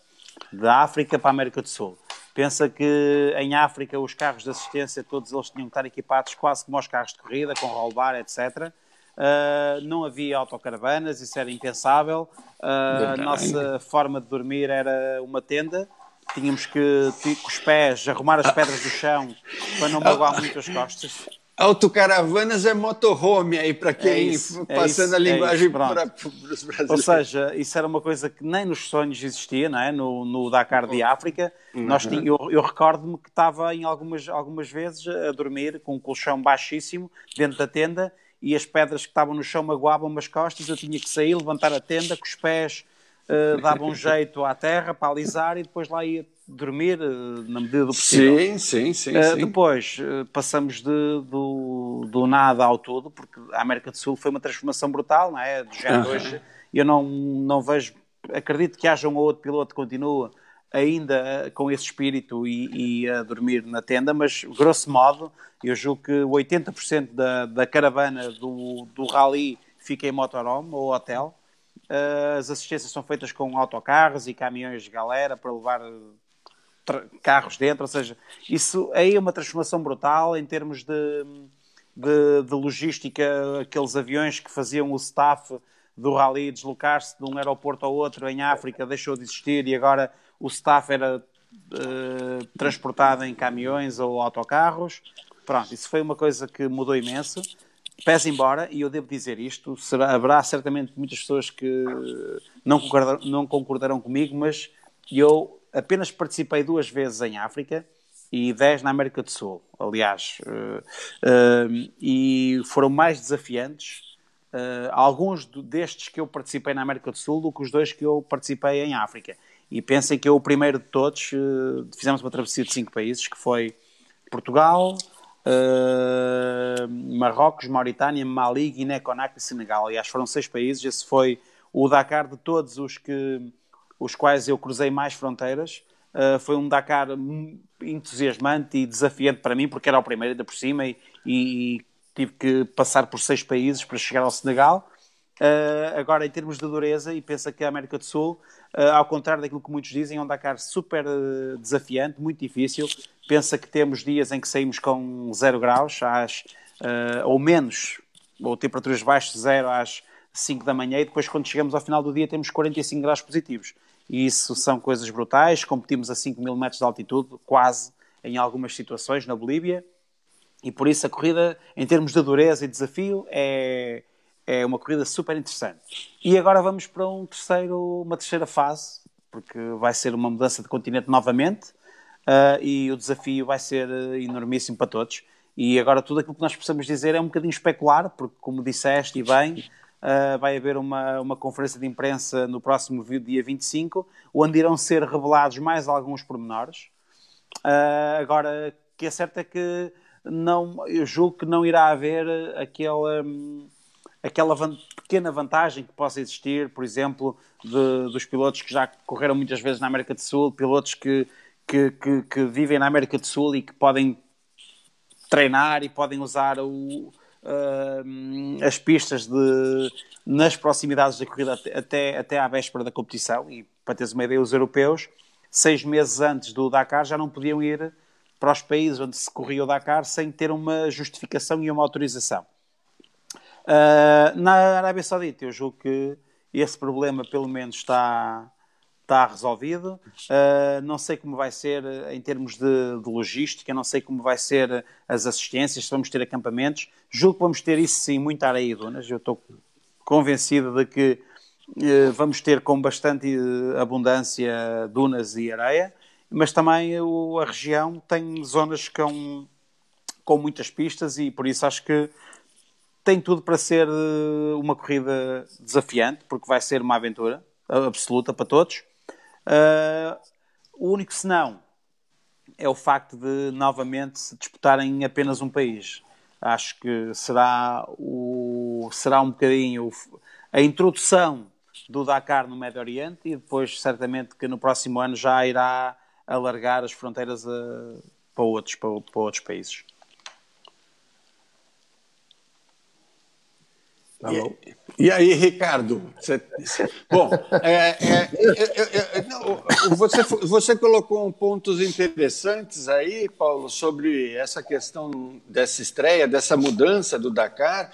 da África para a América do Sul. Pensa que em África os carros de assistência todos eles tinham que estar equipados quase como os carros de corrida, com roll bar, etc. Uh, não havia autocaravanas, isso era impensável. Uh, a nossa forma de dormir era uma tenda. Tínhamos que, com os pés, arrumar as pedras do chão para não magoar muito as costas. Autocaravanas é motorhome aí para quem é isso, é passando é isso, a linguagem é para, para os brasileiros. Ou seja, isso era uma coisa que nem nos sonhos existia, não é? No, no Dakar de África, uhum. nós tinha, eu, eu recordo-me que estava em algumas, algumas vezes a dormir com um colchão baixíssimo dentro da tenda e as pedras que estavam no chão magoavam-me as costas, eu tinha que sair, levantar a tenda, com os pés uh, davam um jeito à terra para alisar e depois lá ia dormir uh, na medida do possível. Sim, sim, sim. Uh. Depois passamos de, do, do nada ao todo, porque a América do Sul foi uma transformação brutal, não é? Do género hoje, eu não, não vejo, acredito que haja um ou outro piloto que continua ainda com esse espírito e, e, a dormir na tenda, mas grosso modo, eu julgo que 80% da, da caravana do, do rally fica em motorhome ou hotel. Uh, as assistências são feitas com autocarros e caminhões de galera para levar carros dentro, ou seja, isso aí é uma transformação brutal em termos de, de, de logística, aqueles aviões que faziam o staff do rally deslocar-se de um aeroporto ao outro em África deixou de existir e agora o staff era uh, transportado em caminhões ou autocarros. Pronto, isso foi uma coisa que mudou imenso. pese embora, e eu devo dizer isto, será, haverá certamente muitas pessoas que não, concordar, não concordarão comigo, mas eu apenas participei duas vezes em África e dez na América do Sul, aliás, uh, uh, e foram mais desafiantes uh, alguns destes que eu participei na América do Sul do que os dois que eu participei em África. E pensem que eu, o primeiro de todos, fizemos uma travessia de cinco países, que foi Portugal, Marrocos, Mauritânia, Mali, Guiné-Conakry e Senegal. Aliás, foram seis países. Esse foi o Dakar de todos os, que, os quais eu cruzei mais fronteiras. Uh, foi um Dakar entusiasmante e desafiante para mim, porque era o primeiro ainda por cima e, e tive que passar por seis países para chegar ao Senegal. Uh, agora, em termos de dureza, e pensa que a América do Sul, uh, ao contrário daquilo que muitos dizem, é um Dakar super uh, desafiante, muito difícil. Pensa que temos dias em que saímos com zero graus, às, ou menos, ou temperaturas baixas de zero às 5 da manhã, e depois, quando chegamos ao final do dia, temos 45 graus positivos. E isso são coisas brutais. Competimos a 5 mil metros de altitude, quase, em algumas situações, na Bolívia. E por isso a corrida, em termos de dureza e desafio, é é uma corrida super interessante. E agora vamos para um terceiro, uma terceira fase, porque vai ser uma mudança de continente novamente uh, e o desafio vai ser enormíssimo para todos. E agora tudo aquilo que nós possamos dizer é um bocadinho especular, porque como disseste e bem, uh, vai haver uma, uma conferência de imprensa no próximo dia 25, onde irão ser revelados mais alguns pormenores. Uh, agora, o que é certo é que não, eu julgo que não irá haver aquela... Aquela van pequena vantagem que possa existir, por exemplo, de, dos pilotos que já correram muitas vezes na América do Sul, pilotos que, que, que, que, vivem na América do Sul e que podem treinar e podem usar o, uh, as pistas de, nas proximidades da corrida até, até à véspera da competição. E para teres uma ideia, os europeus, seis meses antes do Dakar, já não podiam ir para os países onde se corria o Dakar sem ter uma justificação e uma autorização. Uh, na Arábia Saudita, eu julgo que esse problema, pelo menos, está, está resolvido. Uh, não sei como vai ser em termos de, de, logística, não sei como vai ser as assistências, se vamos ter acampamentos. Julgo que vamos ter isso sim, muita areia e dunas. Eu estou convencido de que uh, vamos ter com bastante abundância dunas e areia, mas também o, a região tem zonas com, com muitas pistas e por isso acho que tem tudo para ser eh, uma corrida desafiante, porque vai ser uma aventura absoluta para todos. Uh, o único senão é o facto de novamente se disputarem apenas um país. Acho que será, o, será um bocadinho a introdução do Dakar no Médio Oriente e depois certamente que no próximo ano já irá alargar as fronteiras a, para, outros, para, para outros países. Tá e, e, aí, Ricardo? Você, bom, é, é, é, você, você colocou pontos interessantes aí, Paulo, sobre essa questão dessa estreia, dessa mudança do Dakar.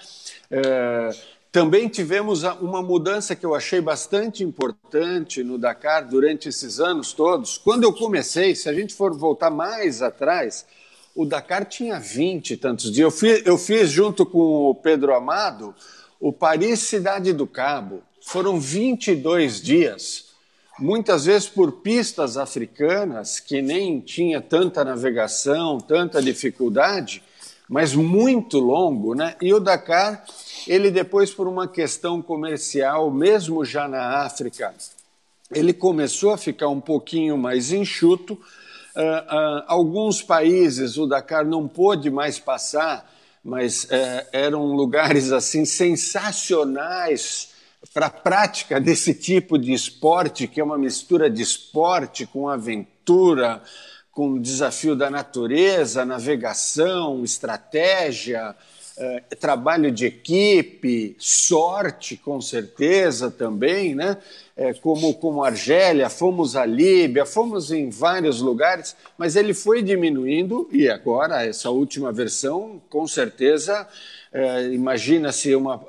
É, também tivemos uma mudança que eu achei bastante importante no Dakar durante esses anos todos. Quando eu comecei, se a gente for voltar mais atrás, o Dakar tinha 20 e tantos dias. Eu fiz, eu fiz junto com o Pedro Amado o Paris Cidade do Cabo foram 22 dias, muitas vezes por pistas africanas que nem tinha tanta navegação, tanta dificuldade, mas muito longo, né? E o Dakar, ele depois por uma questão comercial, mesmo já na África, ele começou a ficar um pouquinho mais enxuto. Uh, uh, alguns países o Dakar não pôde mais passar mas é, eram lugares assim sensacionais para a prática desse tipo de esporte, que é uma mistura de esporte com aventura, com desafio da natureza, navegação, estratégia, é, trabalho de equipe, sorte, com certeza também, né? É, como, como Argélia, fomos à Líbia, fomos em vários lugares, mas ele foi diminuindo e agora, essa última versão, com certeza, é, imagina-se, uma,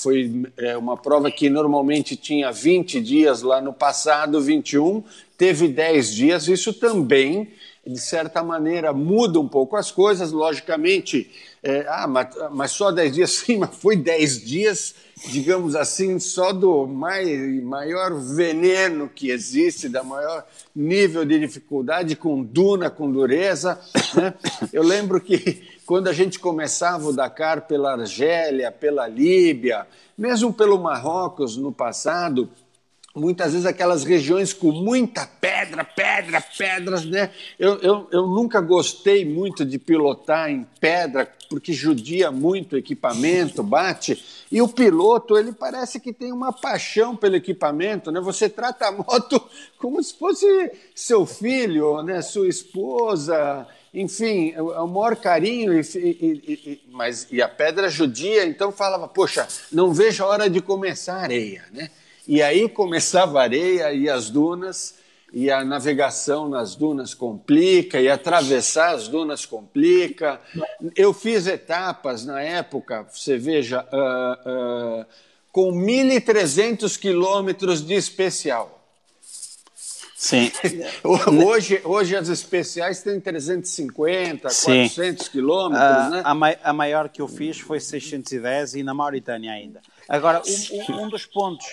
foi é, uma prova que normalmente tinha 20 dias lá no passado, 21, teve 10 dias, isso também, de certa maneira, muda um pouco as coisas. Logicamente, é, ah, mas, mas só 10 dias, sim, mas foi 10 dias, digamos assim, só do mai, maior veneno que existe, da maior nível de dificuldade, com duna, com dureza. Né? Eu lembro que quando a gente começava o Dakar pela Argélia, pela Líbia, mesmo pelo Marrocos no passado, muitas vezes aquelas regiões com muita pedra, pedra, pedras, né? Eu, eu, eu nunca gostei muito de pilotar em pedra, porque judia muito o equipamento, bate. E o piloto, ele parece que tem uma paixão pelo equipamento, né? Você trata a moto como se fosse seu filho, né? Sua esposa, enfim, é o maior carinho, e, e, e, mas e a pedra judia, então falava, poxa, não vejo a hora de começar a areia, né? E aí começava a areia e as dunas, e a navegação nas dunas complica, e atravessar as dunas complica. Eu fiz etapas na época, você veja, uh, uh, com 1.300 quilômetros de especial. Sim. hoje, hoje as especiais têm 350, Sim. 400 quilômetros, uh, né? A, ma a maior que eu fiz foi 610 e na Mauritânia ainda. Agora, um, um dos pontos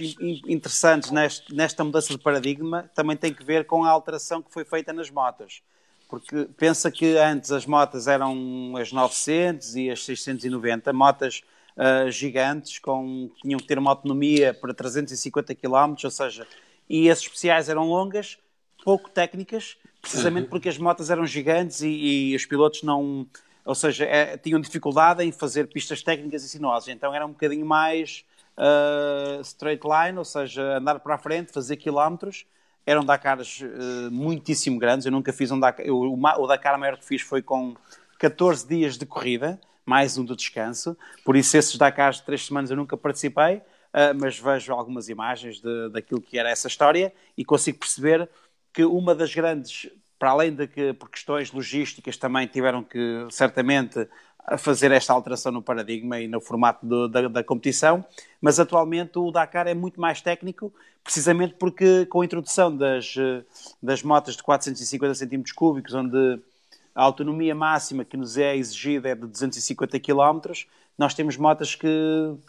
interessantes neste, nesta mudança de paradigma também tem que ver com a alteração que foi feita nas motas. Porque pensa que antes as motas eram as 900 e as 690, motas uh, gigantes, com, tinham que ter uma autonomia para 350 km, ou seja, e as especiais eram longas, pouco técnicas, precisamente uhum. porque as motas eram gigantes e, e os pilotos não, ou seja, é, tinham dificuldade em fazer pistas técnicas e sinuosas, então era um bocadinho mais uh, straight line, ou seja, andar para a frente, fazer quilómetros. Eram Dakars uh, muitíssimo grandes. Eu nunca fiz um Dakar. Eu, o, o Dakar maior que fiz foi com 14 dias de corrida, mais um de descanso. Por isso, esses Dakars de 3 semanas eu nunca participei, uh, mas vejo algumas imagens de, daquilo que era essa história e consigo perceber que uma das grandes, para além de que por questões logísticas também tiveram que certamente fazer esta alteração no paradigma e no formato do, da, da, competição, mas atualmente o Dakar é muito mais técnico, precisamente porque com a introdução das, das motas de 450 cm cúbicos, onde a autonomia máxima que nos é exigida é de 250 km, nós temos motas que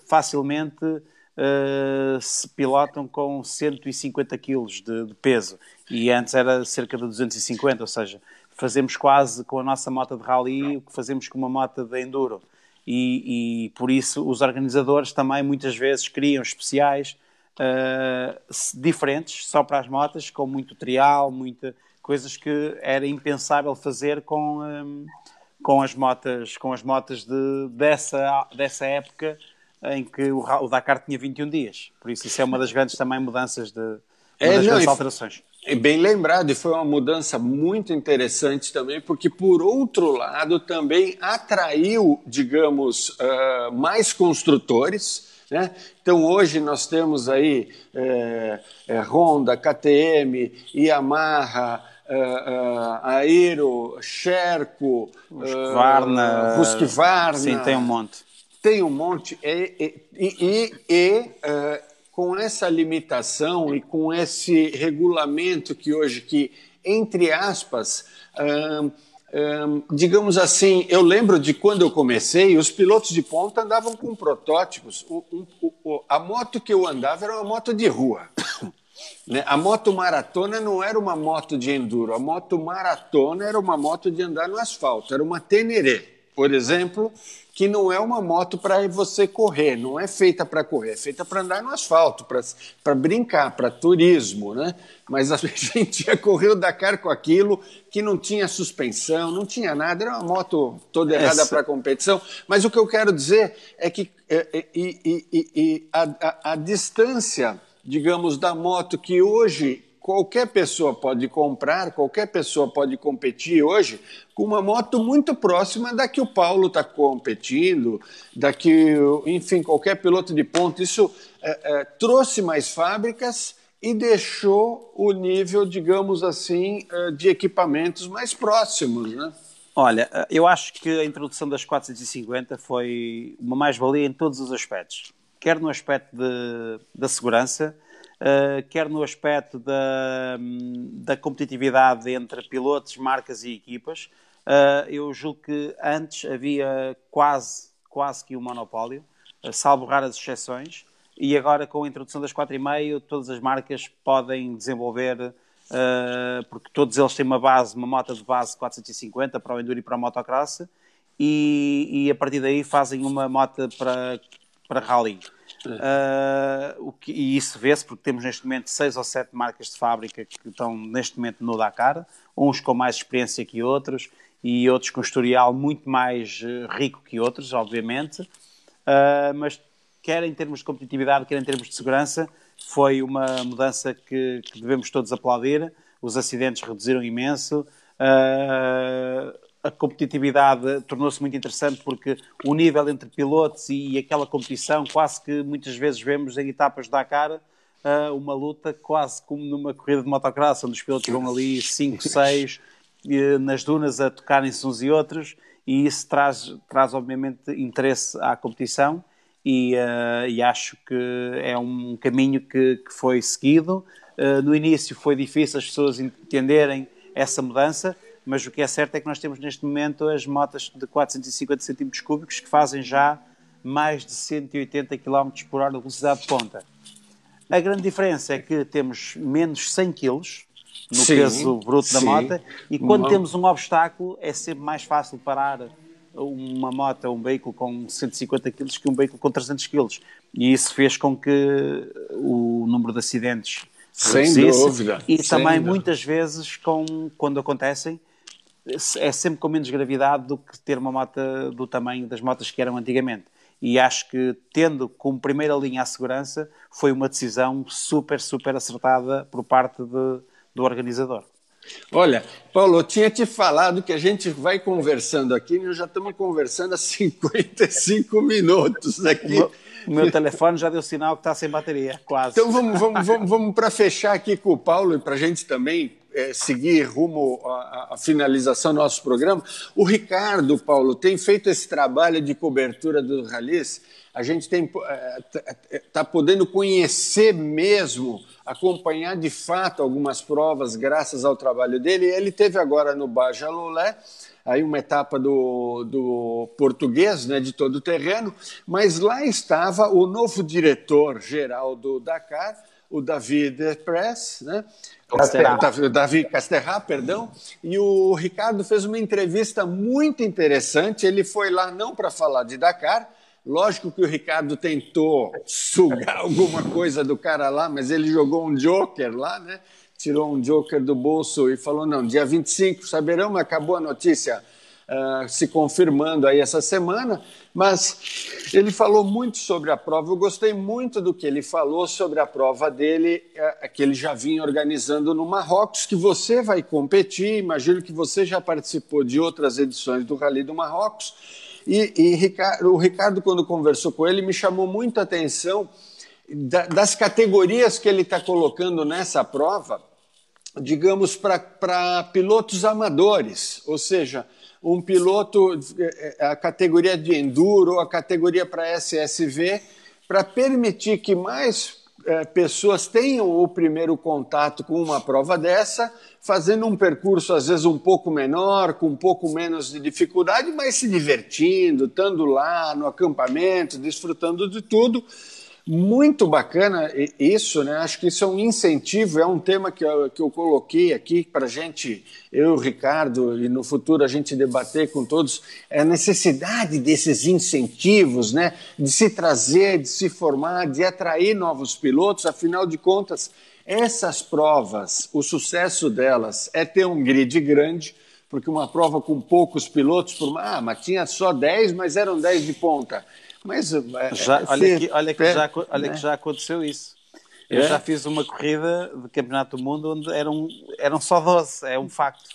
facilmente uh, se pilotam com 150 kg de, de peso e antes era cerca de 250, ou seja, fazemos quase com a nossa moto de rally o que fazemos com uma moto de enduro. E, e por isso os organizadores também muitas vezes criam especiais uh, diferentes só para as motas, com muito trial, muita coisas que era impensável fazer com, um, com as motas, com as motas de, dessa, dessa época em que o, o Dakar tinha 21 dias. Por isso isso é uma das grandes também mudanças de, é, das não, alterações. É bem lembrado, e foi uma mudança muito interessante também, porque, por outro lado, também atraiu, digamos, uh, mais construtores. Né? Então, hoje nós temos aí é, é, Honda, KTM, Yamaha, uh, uh, Aero, Sherco, Husqvarna, Husqvarna. Sim, tem um monte. Tem um monte. E, e, e, e com essa limitação e com esse regulamento que hoje, que, entre aspas, hum, digamos assim, eu lembro de quando eu comecei, os pilotos de ponta andavam com protótipos. O, o, a moto que eu andava era uma moto de rua. Né? A moto maratona não era uma moto de enduro, a moto maratona era uma moto de andar no asfalto, era uma Teneré, por exemplo, que não é uma moto para você correr, não é feita para correr, é feita para andar no asfalto, para brincar, para turismo, né? Mas a gente ia correr o Dakar com aquilo que não tinha suspensão, não tinha nada, era uma moto toda errada para competição. Mas o que eu quero dizer é que é, é, e, e, e, a, a, a distância, digamos, da moto que hoje qualquer pessoa pode comprar, qualquer pessoa pode competir hoje com uma moto muito próxima da que o Paulo está competindo, da que, enfim, qualquer piloto de ponta. Isso é, é, trouxe mais fábricas e deixou o nível, digamos assim, é, de equipamentos mais próximos, né? Olha, eu acho que a introdução das 450 foi uma mais-valia em todos os aspectos. Quer no aspecto da segurança, uh, quer no aspecto da, da competitividade entre pilotos, marcas e equipas. Uh, eu julgo que antes havia quase, quase que um monopólio, uh, salvo raras exceções, e agora com a introdução das 4,5 todas as marcas podem desenvolver porque todos eles têm uma base, uma moto de base 450 para o Enduro e para a motocross, e, e a partir daí fazem uma moto para, para rally. Uh, o que, e isso vê-se porque temos neste momento seis ou sete marcas de fábrica que estão neste momento no Dakar, uns com mais experiência que outros e outros com historial muito mais uh, rico que outros, obviamente, uh, mas quer em termos de competitividade, quer em termos de segurança, foi uma mudança que, que devemos todos aplaudir. Os acidentes reduziram imenso. Uh, a competitividade tornou-se muito interessante porque o nível entre pilotos e aquela competição, quase que muitas vezes vemos em etapas da Dakar, uh, uma luta quase como numa corrida de motocross, onde os pilotos vão ali 5, 6 nas dunas a tocarem-se uns e outros, e isso traz, traz obviamente interesse à competição e, uh, e acho que é um caminho que, que foi seguido. Uh, no início foi difícil as pessoas entenderem essa mudança, mas o que é certo é que nós temos neste momento as motas de 450 cm cúbicos que fazem já mais de 180 km por hora de velocidade de ponta. A grande diferença é que temos menos 100 kg no sim, peso bruto sim. da moto e quando Não. temos um obstáculo é sempre mais fácil parar uma moto, um veículo com 150 kg que um veículo com 300 kg. E isso fez com que o número de acidentes sem dúvida. E também dúvida. muitas vezes, com, quando acontecem, é sempre com menos gravidade do que ter uma moto do tamanho das motas que eram antigamente. E acho que, tendo como primeira linha a segurança, foi uma decisão super, super acertada por parte de, do organizador. Olha, Paulo, eu tinha te falado que a gente vai conversando aqui, nós já estamos conversando há 55 minutos aqui. O meu, o meu telefone já deu sinal que está sem bateria, quase. Então vamos, vamos, vamos, vamos para fechar aqui com o Paulo e para a gente também é, seguir rumo à, finalização do nosso programa. O Ricardo, Paulo, tem feito esse trabalho de cobertura do Rallys. A gente está é, é, podendo conhecer mesmo acompanhar de fato algumas provas graças ao trabalho dele. Ele teve agora no Baja Lolé, aí uma etapa do, do português, né, de todo o terreno, mas lá estava o novo diretor-geral do Dakar, o David Press, né? O Davi Casterra, perdão, e o Ricardo fez uma entrevista muito interessante. Ele foi lá não para falar de Dakar, Lógico que o Ricardo tentou sugar alguma coisa do cara lá, mas ele jogou um joker lá, né? Tirou um joker do bolso e falou: não, dia 25 saberão, mas acabou a notícia uh, se confirmando aí essa semana. Mas ele falou muito sobre a prova. Eu gostei muito do que ele falou sobre a prova dele, uh, que ele já vinha organizando no Marrocos, que você vai competir. Imagino que você já participou de outras edições do Rally do Marrocos e, e Ricardo, o Ricardo, quando conversou com ele, me chamou muita atenção da, das categorias que ele está colocando nessa prova, digamos, para pilotos amadores, ou seja, um piloto, é, é, a categoria de enduro, a categoria para SSV, para permitir que mais é, pessoas tenham o primeiro contato com uma prova dessa, fazendo um percurso às vezes um pouco menor, com um pouco menos de dificuldade, mas se divertindo, estando lá no acampamento, desfrutando de tudo. Muito bacana isso, né? Acho que isso é um incentivo, é um tema que eu, que eu coloquei aqui para a gente, eu Ricardo, e no futuro a gente debater com todos, é a necessidade desses incentivos, né? De se trazer, de se formar, de atrair novos pilotos, afinal de contas, essas provas, o sucesso delas é ter um grid grande, porque uma prova com poucos pilotos, por ah, mas tinha só 10, mas eram 10 de ponta. Mas é, já, olha, que, olha, que já, olha que né? já aconteceu isso. Eu é? já fiz uma corrida de Campeonato do Mundo onde eram, eram só 12, é um facto.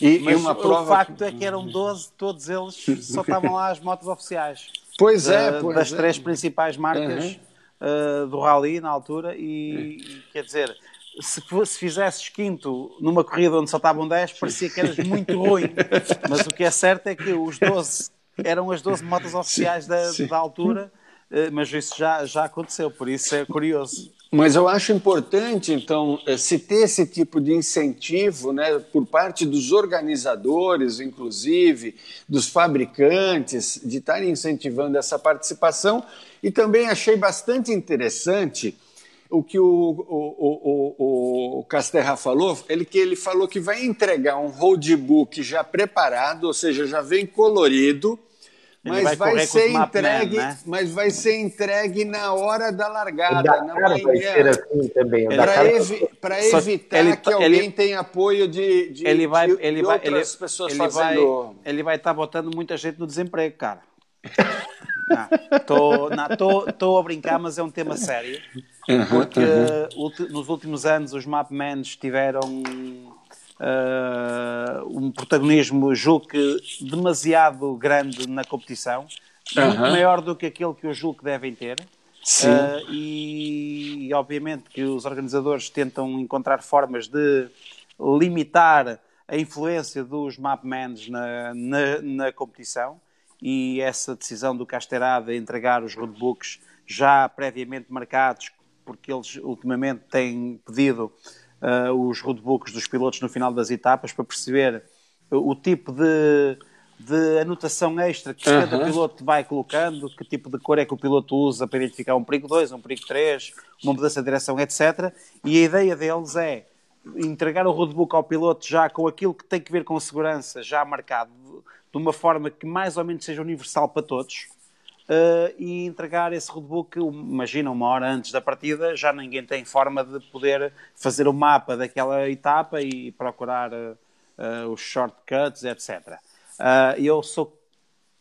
E, Mas e uma prova... o facto é que eram 12, todos eles só estavam lá as motos oficiais. Pois é, pois das é. três principais marcas. Uhum uh, do Rally na altura e, e quer dizer, se, se fizesses quinto numa corrida onde só estavam 10, parecia que eras muito ruim. Mas o que é certo é que os 12 eram as 12 motos oficiais da, da altura, uh, mas isso já, já aconteceu, por isso é curioso. Mas eu acho importante, então, eh, se ter esse tipo de incentivo né, por parte dos organizadores, inclusive, dos fabricantes, de estarem incentivando essa participação. E também achei bastante interessante o que o, o, o, o Casterra falou, ele, que ele falou que vai entregar um roadbook já preparado, ou seja, já vem colorido, mas vai, vai ser entregue, né? mas vai ser entregue na hora da largada, na manhã. Assim também. Para evi evitar ele, que alguém ele, tenha apoio de, de, ele vai, de, ele de vai, outras ele, pessoas ele fazendo. Vai, ele vai estar tá botando muita gente no desemprego, cara. Estou a brincar, mas é um tema sério. Porque uhum. nos últimos anos os Mapmans tiveram uh, um protagonismo, julgo que demasiado grande na competição, muito maior do que aquele que eu julgo que devem ter. Uh, e, e, obviamente que os organizadores tentam encontrar formas de limitar a influência dos mapmans na, na, na competição e essa decisão do Casterada de entregar os roadbooks já previamente marcados, porque eles ultimamente têm pedido uh, os roadbooks dos pilotos no final das etapas para perceber o tipo de, de anotação extra que cada uhum. piloto vai colocando, que tipo de cor é que o piloto usa para identificar um perigo 2, um perigo 3, uma mudança de direção, etc. E a ideia deles é entregar o roadbook ao piloto já com aquilo que tem que ver com a segurança já marcado de uma forma que mais ou menos seja universal para todos uh, e entregar esse roadbook, imagina, uma hora antes da partida, já ninguém tem forma de poder fazer o mapa daquela etapa e procurar uh, uh, os shortcuts, etc. eu sou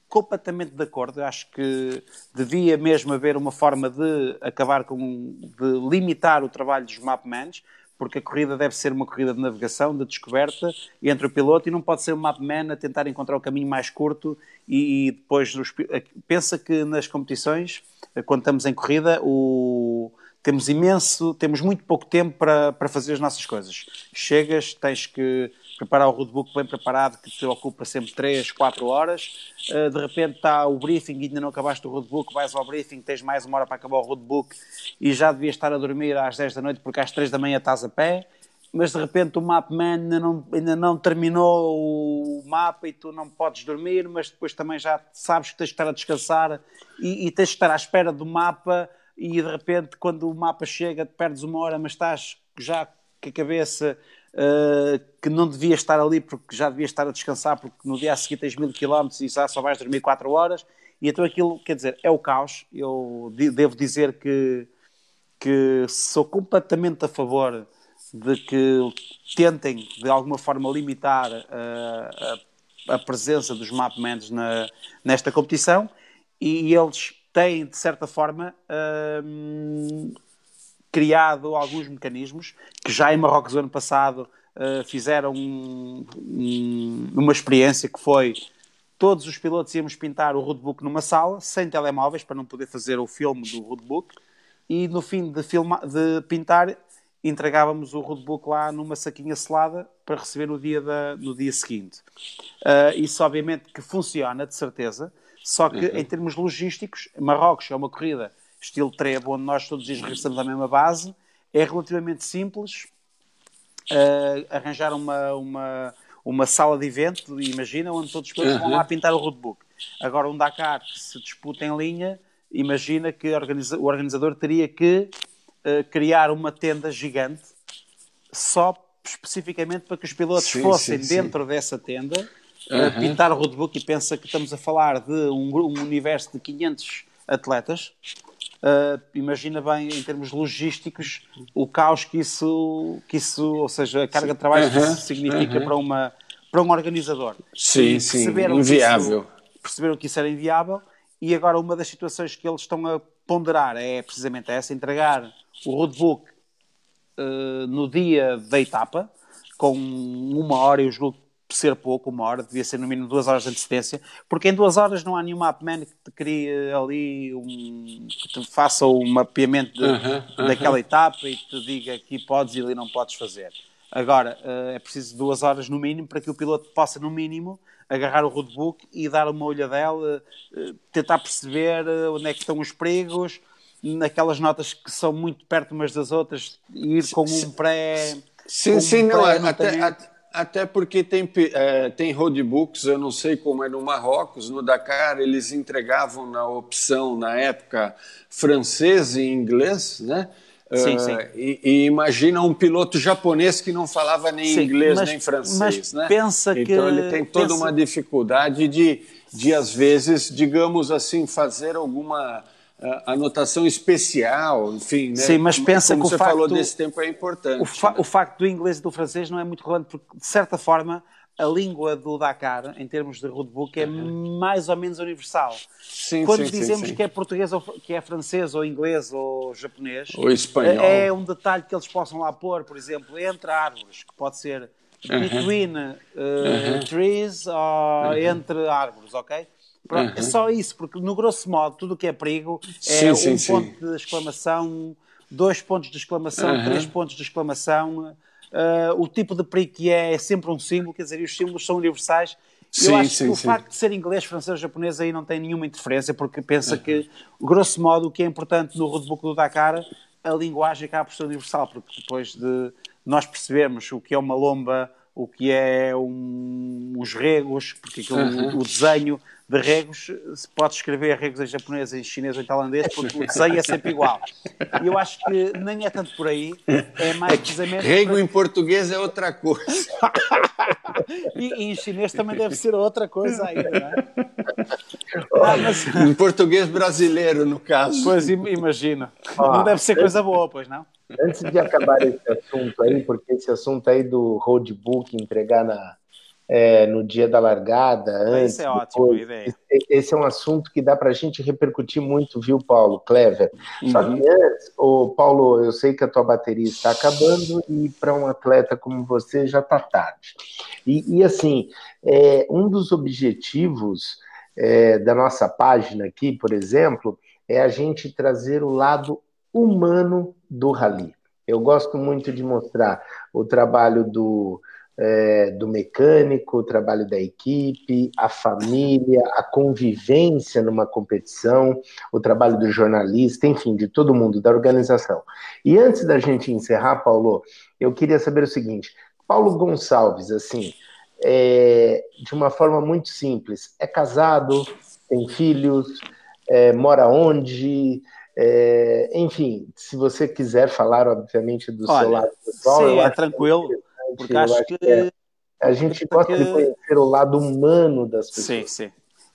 completamente de acordo. Acho que devia mesmo haver uma forma de acabar com, de limitar o trabalho dos mapmans, porque a corrida deve ser uma corrida de navegação, de descoberta entre o piloto e não pode ser o mapman a tentar encontrar o caminho mais curto e, e depois dos, pensa que nas competições, quando estamos em corrida, o, temos imenso, temos muito pouco tempo para, para fazer as nossas coisas. Chegas, tens que preparar o roadbook bem preparado, que te ocupa sempre 3, 4 horas. Uh, de repente está o briefing e ainda não acabaste o roadbook, vais ao briefing, tens mais uma hora para acabar o roadbook e já devias estar a dormir às 10 da noite porque às 3 da manhã estás a pé. Mas de repente o Mapman ainda não, ainda não terminou o mapa e tu não podes dormir, mas depois também já sabes que tens que estar a descansar e, e tens que estar à espera do mapa e de repente quando o mapa chega perdes uma hora, mas estás já com a cabeça uh, que não devia estar ali porque já devia estar a descansar porque no dia a seguir tens mil quilómetros e já só vais dormir 4 horas. E então aquilo, quer dizer, é o caos. Eu devo dizer que que sou completamente a favor de que tentem de alguma forma limitar uh, a, a, presença dos mapmans nesta competição. E eles têm de certa forma uh, criado alguns mecanismos que já em Marrocos ano passado uh, fizeram um, um, uma experiência que foi todos os pilotos íamos pintar o roadbook numa sala, sem telemóveis, para não poder fazer o filme do roadbook, e no fim de, filma, de pintar entregávamos o roadbook lá numa saquinha selada para receber no dia, da, no dia seguinte. Uh, isso obviamente que funciona, de certeza, só que uhum. em termos logísticos, Marrocos é uma corrida estilo trebo, onde nós todos regressamos à mesma base, é relativamente simples uh, arranjar uma, uma, uma sala de evento, imagina, onde todos uhum. vão lá pintar o roadbook. Agora, um Dakar que se disputa em linha, imagina que organiza, o organizador teria que uh, criar uma tenda gigante só especificamente para que os pilotos sim, fossem sim, dentro sim. dessa tenda uh, pintar o roadbook e pensa que estamos a falar de um, um universo de 500 atletas Uh, imagina bem, em termos logísticos, o caos que isso, que isso ou seja, a carga de trabalho que isso significa para, uma, para um organizador. Sim, sim, inviável. Que isso, perceberam que isso era inviável e agora uma das situações que eles estão a ponderar é precisamente essa, entregar o roadbook uh, no dia da etapa, com uma hora, eu julgo ser pouco, uma hora, devia ser no mínimo duas horas de antecedência, porque em duas horas não há nenhum mapman que te crie ali um, que te faça o um mapeamento de, daquela etapa e te diga aqui podes e ali não podes fazer. Agora, uh, é preciso duas horas no mínimo para que o piloto possa, no mínimo, agarrar o roadbook e dar uma olhadela, uh, tentar perceber onde é que estão os perigos, naquelas notas que são muito perto umas das outras, ir com um pré. Sim, um sim, não, pré até, até, até, porque tem, é, tem roadbooks, eu não sei como é no Marrocos, no Dakar, eles entregavam na opção, na época, francês e inglês, né? Sim, uh, sim. E, e, imagina um piloto japonês que não falava nem sim, inglês mas, nem francês, né? Pensa então que, ele tem toda pensa... uma dificuldade de, de, às vezes, digamos assim, fazer alguma anotação especial, enfim. Né? Sim, mas pensa Como que você o facto, falou desse tempo é importante. O, fa né? o facto do inglês e do francês não é muito relevante, porque, de certa forma, a língua do Dakar, em termos de roadbook, é uhum. mais ou menos universal. Sim, Quando sim, dizemos sim, que é português, ou que é francês, ou inglês, ou japonês, ou espanhol. é um detalhe que eles possam lá pôr, por exemplo, entre árvores, que pode ser between uh, uhum. trees ou uhum. entre árvores, ok? Pronto, É só isso, porque no grosso modo, tudo o que é perigo é um ponto de exclamação, dois pontos de exclamação, três pontos de exclamação Uh, o tipo de perigo que é é sempre um símbolo, quer dizer, e os símbolos são universais. Sim, eu acho sim, que o sim. facto de ser inglês, francês ou japonês aí não tem nenhuma interferência, porque pensa uhum. que, grosso modo, o que é importante no roadbook do Dakar, a linguagem acaba por ser universal, porque depois de nós percebermos o que é uma lomba, o que é um, os regos, porque aquilo, uhum. o desenho de regos, se pode escrever regos em japonês, em chinês ou em tailandês, porque o desenho é sempre igual. E eu acho que nem é tanto por aí, é mais é precisamente. Rego em português é outra coisa. e, e, em chinês também deve ser outra coisa ainda, não é? Ah, mas... Em português brasileiro, no caso. Pois imagina. não deve ser coisa boa, pois não? Antes de acabar esse assunto aí, porque esse assunto aí do roadbook entregar na, é, no dia da largada, antes. Isso é ótimo, ideia. Esse é um assunto que dá para a gente repercutir muito, viu, Paulo? Clever. Uhum. Só que antes, ô, Paulo, eu sei que a tua bateria está acabando e para um atleta como você já está tarde. E, e assim, é, um dos objetivos é, da nossa página aqui, por exemplo, é a gente trazer o lado humano do rally. Eu gosto muito de mostrar o trabalho do é, do mecânico, o trabalho da equipe, a família, a convivência numa competição, o trabalho do jornalista, enfim, de todo mundo, da organização. E antes da gente encerrar, Paulo, eu queria saber o seguinte: Paulo Gonçalves, assim, é, de uma forma muito simples, é casado, tem filhos, é, mora onde? É, enfim, se você quiser falar, obviamente, do Olha, seu lado pessoal. Sim, é tranquilo. Porque acho, acho que, que é. a gente gosta que... de conhecer o lado humano das pessoas. Sim, sim.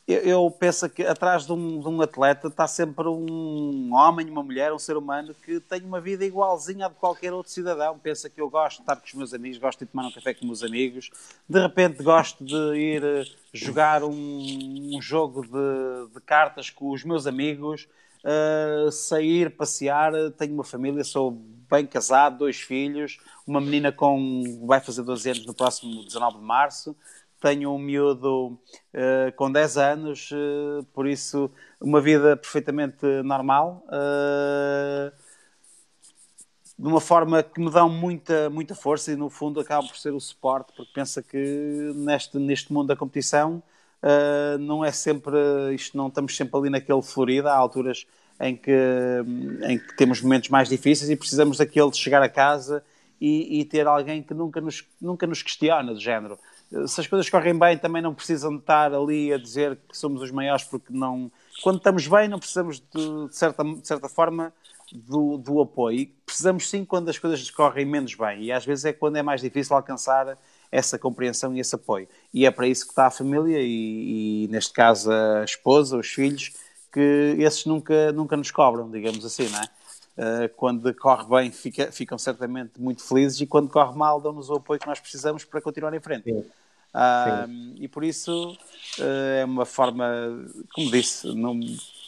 Eu, eu penso que atrás de um, de um, atleta está sempre um homem, uma mulher, um ser humano que tem uma vida igualzinha a de qualquer outro cidadão. Pensa que eu gosto de estar com os meus amigos, gosto de tomar um café com os meus amigos, de repente gosto de ir eh, jogar um, um jogo de, de, cartas com os meus amigos, uh, sair, passear. Tenho uma família, sou bem casado, dois filhos, uma menina com vai fazer 12 anos no próximo 19 de março. Tenho um miúdo uh, com 10 anos, uh, por isso, uma vida perfeitamente normal. Uh, de uma forma que me dão muita, muita força e, no fundo, acaba por ser o suporte, porque pensa que neste, neste mundo da competição não é sempre, isto não estamos sempre ali naquele florido, há alturas em que, em que temos momentos mais difíceis e precisamos daquele de chegar a casa e, e, ter alguém que nunca nos, nunca nos questiona, do género. Se as coisas correm bem, também não precisam de estar ali a dizer que somos os maiores, porque não. Quando estamos bem, não precisamos, de, de certa, de certa forma, do, do apoio. E precisamos sim quando as coisas correm menos bem. E às vezes é quando é mais difícil alcançar essa compreensão e esse apoio. E é para isso que está a família e, e neste caso, a esposa, os filhos, que esses nunca, nunca nos cobram, digamos assim, não é? Uh, quando corre bem, fica, ficam certamente muito felizes e quando corre mal, dão-nos o apoio que nós precisamos para continuar em frente. Sim. Sim. E por isso uh, é uma forma, como disse, não,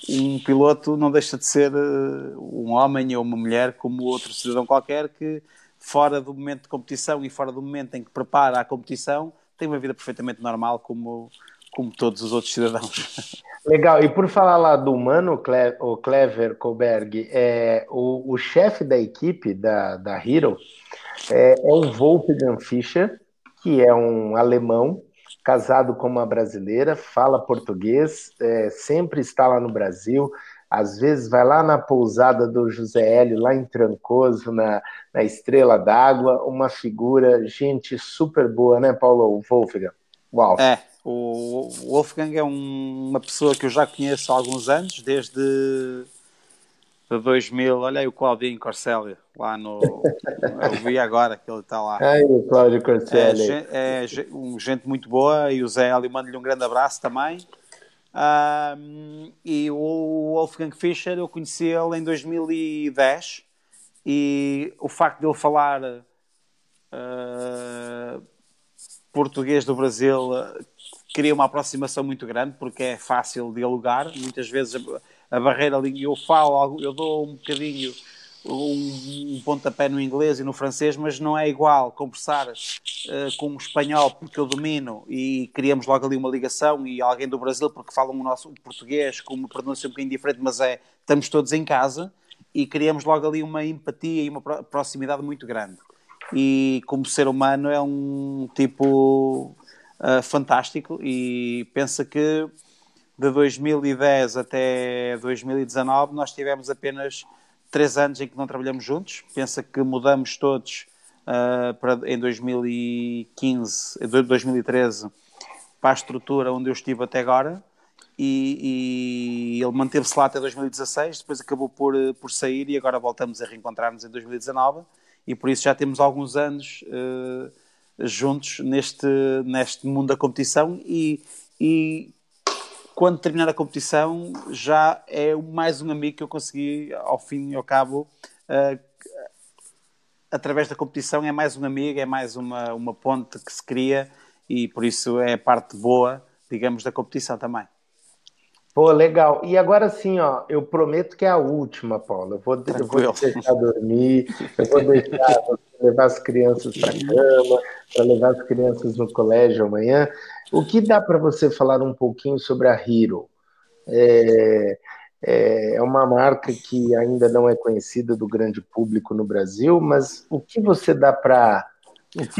um piloto não deixa de ser um homem ou uma mulher como outro cidadão qualquer que, fora do momento de competição e fora do momento em que prepara a competição, tem uma vida perfeitamente normal como, como todos os outros cidadãos. Legal, e por falar lá do humano, o Clever Koberg, é, o, o chefe da equipe da, da Hero é, é o Wolfgang Fischer, que é um alemão, casado com uma brasileira, fala português, é, sempre está lá no Brasil, às vezes vai lá na pousada do José Hélio, lá em Trancoso, na, na Estrela d'Água, uma figura, gente, super boa, né, Paulo? O Wolfgang. Uau. É, o Wolfgang é um, uma pessoa que eu já conheço há alguns anos, desde 2000. Olha aí o Claudinho Corcélio, lá no. eu vi agora que ele está lá. Ai, o Cláudio Corcélio. É, é, é um, gente muito boa e o Zé Hélio manda-lhe um grande abraço também. Um, e o Wolfgang Fischer eu conheci ele em 2010 e o facto de ele falar uh, português do Brasil cria uma aproximação muito grande porque é fácil dialogar. Muitas vezes a, a barreira ali, eu falo, eu dou um bocadinho um, um pontapé no inglês e no francês, mas não é igual conversar uh, com o espanhol porque eu domino e criamos logo ali uma ligação e alguém do Brasil porque falam o nosso português com uma pronúncia um bocadinho diferente, mas é estamos todos em casa e criamos logo ali uma empatia e uma proximidade muito grande. E como ser humano é um tipo uh, fantástico e pensa que de 2010 até 2019 nós tivemos apenas três anos em que não trabalhamos juntos. Pensa que mudamos todos uh, para, em 2015, 2013 para a estrutura onde eu estive até agora. E, e ele manteve-se lá até 2016, depois acabou por, por sair e agora voltamos a reencontrar-nos em 2019 e por isso já temos alguns anos uh, juntos neste, neste mundo da competição e, e quando terminar a competição, já é mais um amigo que eu consegui, ao fim e ao cabo, uh, através da competição, é mais um amigo, é mais uma, uma ponte que se cria e por isso é a parte boa, digamos, da competição também. Pô, legal. E agora sim, ó, eu prometo que é a última, Paulo. Eu vou, eu vou deixar dormir, eu vou deixar levar as crianças para cama, para levar as crianças no colégio amanhã. O que dá para você falar um pouquinho sobre a Hero? É, é, é uma marca que ainda não é conhecida do grande público no Brasil, mas o que você dá para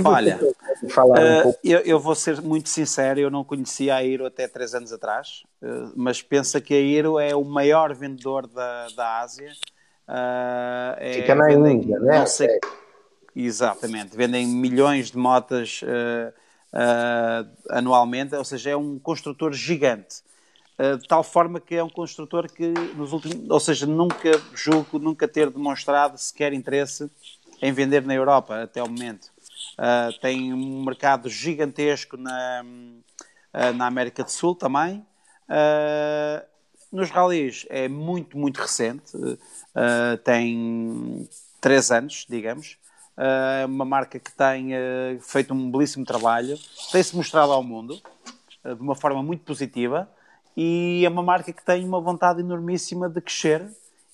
Olha, uh, eu, eu, vou ser muito sincero, eu não conhecia a Airo até três anos atrás, uh, mas pensa que a Airo é o maior vendedor da, da Ásia. Uh, é, Fica na vendem, Índia, né? Sei, é. Exatamente, vendem milhões de motas anualmente, ou seja, é um construtor gigante. de tal forma que é um construtor que nos últimos, ou seja, nunca julgo nunca ter demonstrado sequer interesse em vender na Europa até o momento. Uh, tem um mercado gigantesco na, uh, na América do Sul também. Uh, nos ralis é muito, muito recente, tem três anos, digamos. É uma marca que tem feito um belíssimo trabalho, tem-se mostrado ao mundo de uma forma muito positiva e é uma marca que tem uma vontade enormíssima de crescer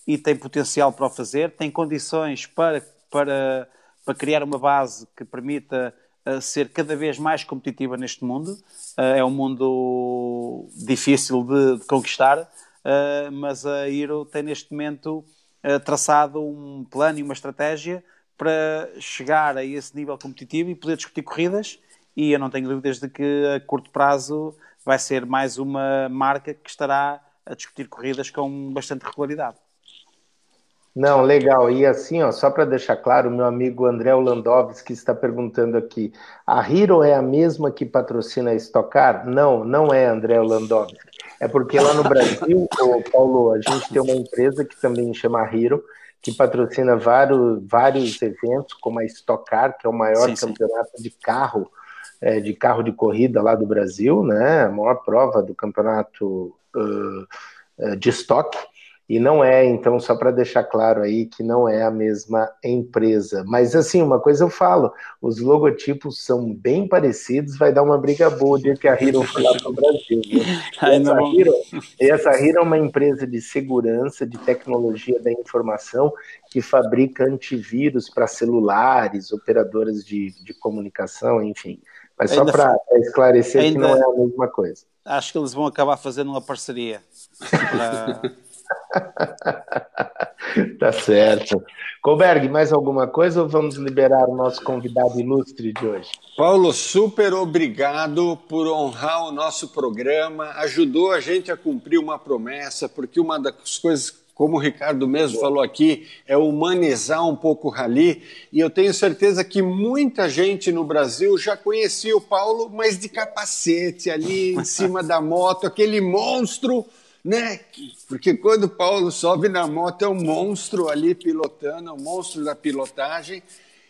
e tem potencial para o fazer, tem condições para, para para criar uma base que permita uh, ser cada vez mais competitiva neste mundo. Uh, é um mundo difícil de, de conquistar, uh, mas a Hero tem neste momento traçado um plano e uma estratégia para chegar a esse nível competitivo e poder discutir corridas. E eu não tenho dúvidas de que a curto prazo vai ser mais uma marca que estará a discutir corridas com bastante regularidade. Não, legal. E assim, ó, só para deixar claro, meu amigo André Landowski está perguntando aqui: a Hero é a mesma que patrocina a Stock Car? Não, não é André Landowski. É porque lá no Brasil, Paulo, a gente tem uma empresa que também chama Hero, que patrocina vários, vários eventos, como a Stock Car, que é o maior sim, campeonato sim. de carro, é, de carro de corrida lá do Brasil, né? A maior prova do campeonato uh, de estoque. E não é, então, só para deixar claro aí que não é a mesma empresa. Mas, assim, uma coisa eu falo: os logotipos são bem parecidos, vai dar uma briga boa de que a Hero lá para o Brasil. Né? Essa, Hero, essa Hero é uma empresa de segurança, de tecnologia da informação, que fabrica antivírus para celulares, operadoras de, de comunicação, enfim. Mas só para esclarecer ainda, que não é a mesma coisa. Acho que eles vão acabar fazendo uma parceria. Pra... tá certo. Colberg, mais alguma coisa ou vamos liberar o nosso convidado ilustre de hoje? Paulo, super obrigado por honrar o nosso programa. Ajudou a gente a cumprir uma promessa, porque uma das coisas como o Ricardo mesmo falou aqui, é humanizar um pouco o rally. E eu tenho certeza que muita gente no Brasil já conhecia o Paulo, mas de capacete ali em cima da moto, aquele monstro né? Porque quando Paulo sobe na moto é um monstro ali pilotando, é um monstro da pilotagem.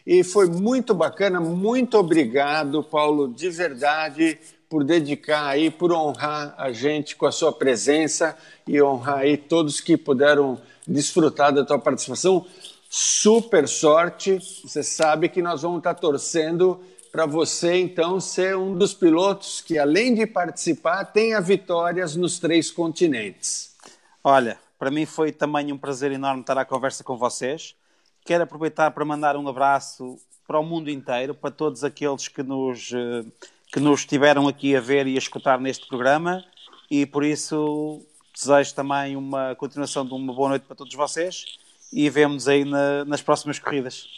E foi muito bacana, muito obrigado, Paulo, de verdade, por dedicar aí, por honrar a gente com a sua presença e honrar aí todos que puderam desfrutar da tua participação. Super sorte, você sabe que nós vamos estar torcendo para você, então, ser um dos pilotos que, além de participar, tenha vitórias nos três continentes. Olha, para mim foi também um prazer enorme estar à conversa com vocês. Quero aproveitar para mandar um abraço para o mundo inteiro, para todos aqueles que nos, eh, que nos estiveram aqui a ver e a escutar neste programa. E por isso desejo também uma continuação de uma boa noite para todos vocês e vemos aí na, nas próximas corridas.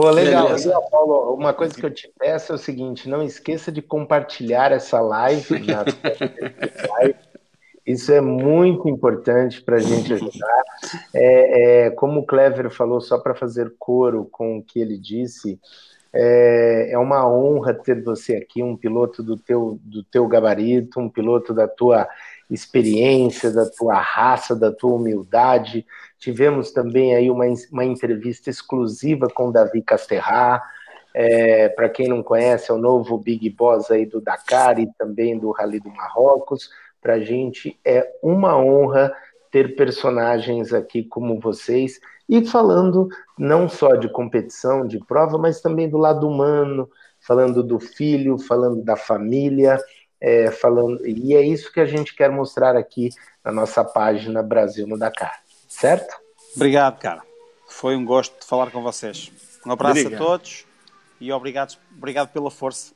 Pô, legal. Paulo, uma coisa que eu te peço é o seguinte: não esqueça de compartilhar essa live. Na... Isso é muito importante para a gente ajudar. É, é, como o Clever falou, só para fazer coro com o que ele disse, é, é, uma honra ter você aqui, um piloto do teu, do teu gabarito, um piloto da tua experiência, da tua raça, da tua humildade. Tivemos também aí uma, uma entrevista exclusiva com Davi Casterra. É, Para quem não conhece, é o novo Big Boss aí do Dakar e também do Rally do Marrocos. Para a gente é uma honra ter personagens aqui como vocês e falando não só de competição, de prova, mas também do lado humano, falando do filho, falando da família é, falando, e é isso que a gente quer mostrar aqui na nossa página Brasil no Dakar, certo? Obrigado, cara. Foi um gosto de falar com vocês. Um abraço obrigado. a todos e obrigado, obrigado pela força.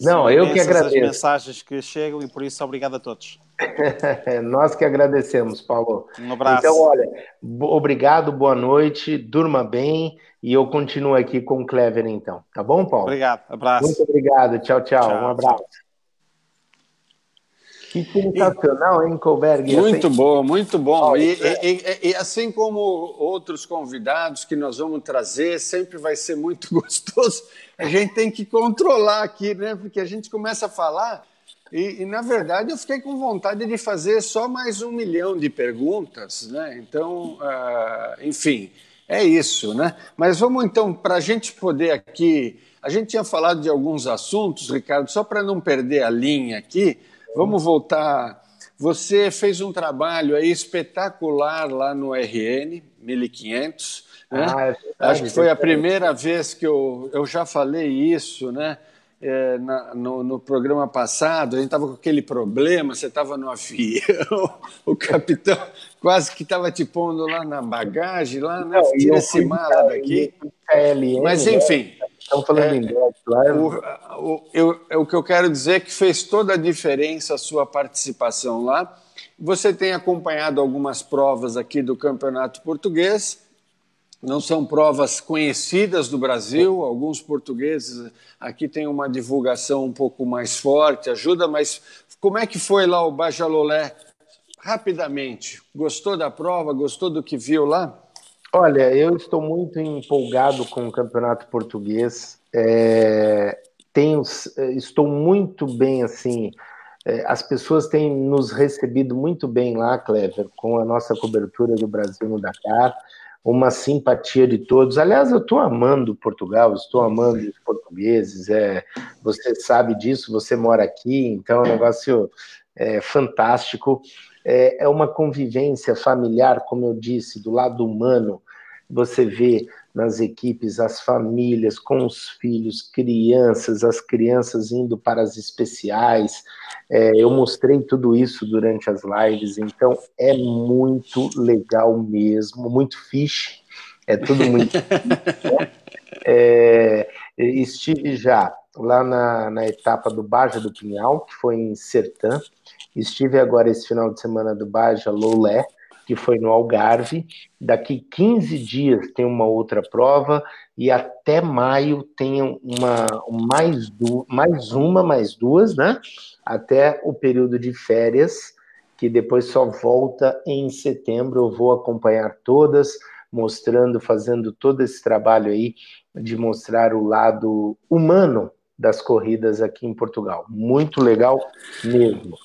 Não, São eu que agradeço. as mensagens que chegam e por isso obrigado a todos. Nós que agradecemos, Paulo. Um abraço. Então, olha, obrigado, boa noite, durma bem e eu continuo aqui com o Clever então. Tá bom, Paulo? Obrigado, abraço. Muito obrigado, tchau, tchau, tchau um abraço. Tchau. Que sensacional, hein, Colberg? Muito assim... bom, muito bom. E, e, e, assim como outros convidados que nós vamos trazer, sempre vai ser muito gostoso. A gente tem que controlar aqui, né? Porque a gente começa a falar e, e, na verdade, eu fiquei com vontade de fazer só mais um milhão de perguntas, né? Então, uh, enfim, é isso, né? Mas vamos então, para a gente poder aqui. A gente tinha falado de alguns assuntos, Ricardo, só para não perder a linha aqui. Vamos voltar. Você fez um trabalho aí espetacular lá no RN 1500. Né? Ah, é Acho que foi a primeira vez que eu, eu já falei isso, né? É, na, no, no, programa passado, a gente estava com aquele problema, você estava no avião, o capitão quase que estava te pondo lá na bagagem, lá, né? Tira esse mala daqui. Mas né? enfim, Estão falando é, inglês, claro. O, o, eu, o que eu quero dizer é que fez toda a diferença a sua participação lá. Você tem acompanhado algumas provas aqui do Campeonato Português. Não são provas conhecidas do Brasil, alguns portugueses aqui têm uma divulgação um pouco mais forte, ajuda, mas como é que foi lá o Bajalolé? Rapidamente, gostou da prova, gostou do que viu lá? Olha, eu estou muito empolgado com o campeonato português. É, tenho, estou muito bem assim. É, as pessoas têm nos recebido muito bem lá, Clever, com a nossa cobertura do Brasil no Dakar. Uma simpatia de todos. Aliás, eu estou amando Portugal, estou amando os portugueses. É, você sabe disso, você mora aqui, então é um negócio é, fantástico é, é uma convivência familiar, como eu disse, do lado humano. Você vê nas equipes as famílias com os filhos, crianças, as crianças indo para as especiais. É, eu mostrei tudo isso durante as lives, então é muito legal mesmo, muito fish, é tudo muito. é, estive já lá na, na etapa do Baja do Pinhal, que foi em Sertã, Estive agora esse final de semana do Baja Loulé, que foi no Algarve. Daqui 15 dias tem uma outra prova e até maio tem uma mais, du mais uma, mais duas, né? Até o período de férias, que depois só volta em setembro. Eu vou acompanhar todas, mostrando, fazendo todo esse trabalho aí de mostrar o lado humano das corridas aqui em Portugal. Muito legal mesmo.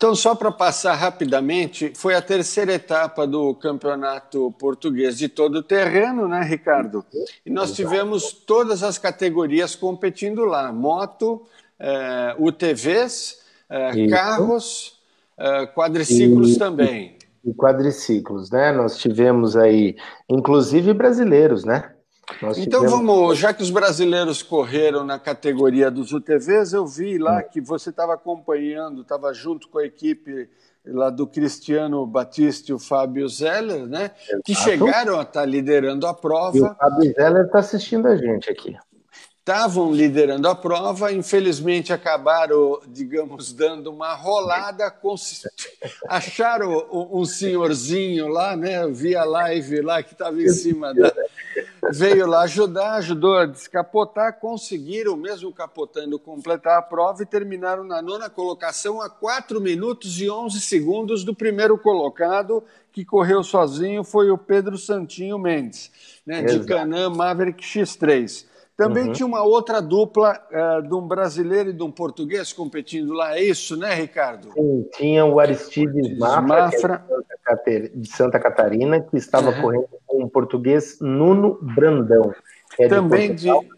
Então, só para passar rapidamente, foi a terceira etapa do campeonato português de todo o terreno, né, Ricardo? E nós tivemos todas as categorias competindo lá: moto, eh, UTVs, eh, carros, eh, quadriciclos e, também. E quadriciclos, né? Nós tivemos aí, inclusive brasileiros, né? Nós então tivemos... vamos, já que os brasileiros correram na categoria dos UTVs, eu vi lá hum. que você estava acompanhando, estava junto com a equipe lá do Cristiano Batista e o Fábio Zeller, né? Exato. Que chegaram a estar tá liderando a prova. E o Fábio Zeller está assistindo a gente aqui estavam liderando a prova, infelizmente acabaram, digamos, dando uma rolada, acharam um senhorzinho lá, né? Via live lá que estava em cima da. Veio lá ajudar, ajudou a descapotar, conseguiram, mesmo capotando, completar a prova e terminaram na nona colocação a 4 minutos e 11 segundos do primeiro colocado, que correu sozinho, foi o Pedro Santinho Mendes, né, de Canã Maverick X3. Também uhum. tinha uma outra dupla uh, de um brasileiro e de um português competindo lá, é isso, né, Ricardo? Sim, tinha o Aristides Mafra, Mafra. De Santa Catarina, que estava uhum. correndo com o português Nuno Brandão. É Também de, de...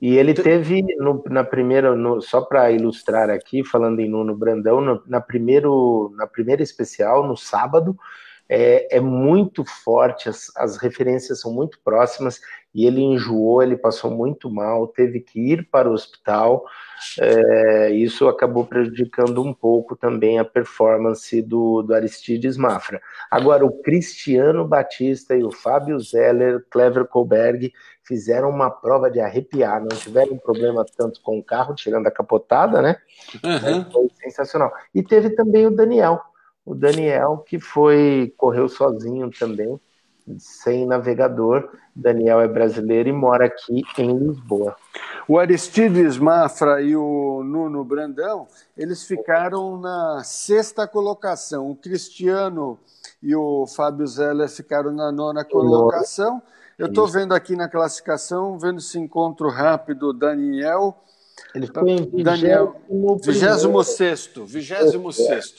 E ele teve no, na primeira, no, só para ilustrar aqui, falando em Nuno Brandão, no, na, primeiro, na primeira especial, no sábado, é, é muito forte, as, as referências são muito próximas, e ele enjoou, ele passou muito mal, teve que ir para o hospital. É, isso acabou prejudicando um pouco também a performance do, do Aristides Mafra. Agora, o Cristiano Batista e o Fábio Zeller, Clever Colberg, fizeram uma prova de arrepiar, não tiveram problema tanto com o carro, tirando a capotada, né? Uhum. Foi sensacional. E teve também o Daniel, o Daniel que foi correu sozinho também sem navegador. Daniel é brasileiro e mora aqui em Lisboa. O Aristides Mafra e o Nuno Brandão, eles ficaram na sexta colocação. O Cristiano e o Fábio Zeller ficaram na nona colocação. Eu estou vendo aqui na classificação, vendo esse encontro rápido, Daniel. Ele foi em Daniel, 26 26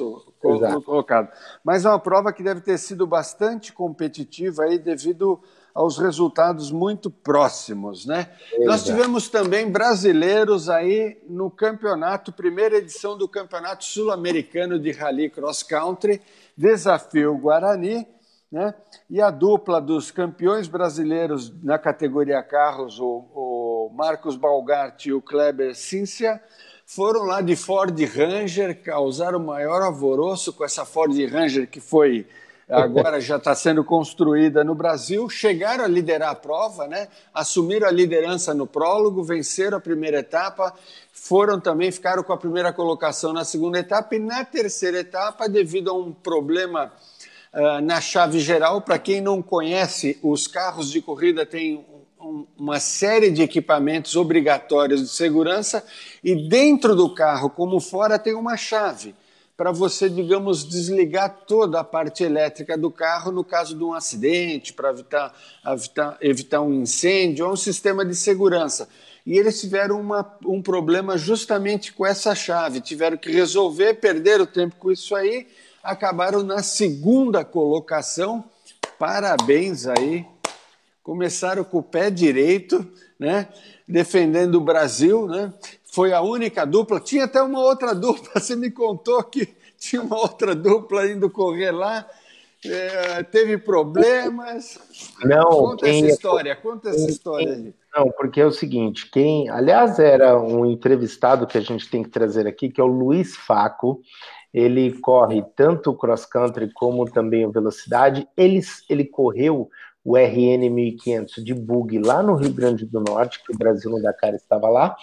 colocado. Mas é uma prova que deve ter sido bastante competitiva aí devido aos resultados muito próximos, né? Exato. Nós tivemos também brasileiros aí no campeonato, primeira edição do Campeonato Sul-Americano de Rally Cross Country, Desafio Guarani, né? E a dupla dos campeões brasileiros na categoria carros, o, o Marcos Balgart e o Kleber Cíncia, foram lá de Ford Ranger, causaram o maior alvoroço com essa Ford Ranger que foi agora já está sendo construída no Brasil, chegaram a liderar a prova, né? assumiram a liderança no prólogo, venceram a primeira etapa, foram também, ficaram com a primeira colocação na segunda etapa e na terceira etapa, devido a um problema uh, na chave geral, para quem não conhece, os carros de corrida têm uma série de equipamentos obrigatórios de segurança e dentro do carro, como fora, tem uma chave para você, digamos, desligar toda a parte elétrica do carro no caso de um acidente, para evitar, evitar, evitar um incêndio, ou um sistema de segurança. E eles tiveram uma, um problema justamente com essa chave, tiveram que resolver, perderam tempo com isso aí, acabaram na segunda colocação. Parabéns aí começaram com o pé direito, né? defendendo o Brasil, né? foi a única dupla. Tinha até uma outra dupla, você me contou que tinha uma outra dupla indo correr lá, é, teve problemas. Não, conta essa história, conta essa história aí. Não, porque é o seguinte, quem, aliás, era um entrevistado que a gente tem que trazer aqui, que é o Luiz Faco, ele corre tanto o cross country como também o velocidade. Ele, ele correu o RN 1500 de bug lá no Rio Grande do Norte, que o Brasil no Dakar estava lá,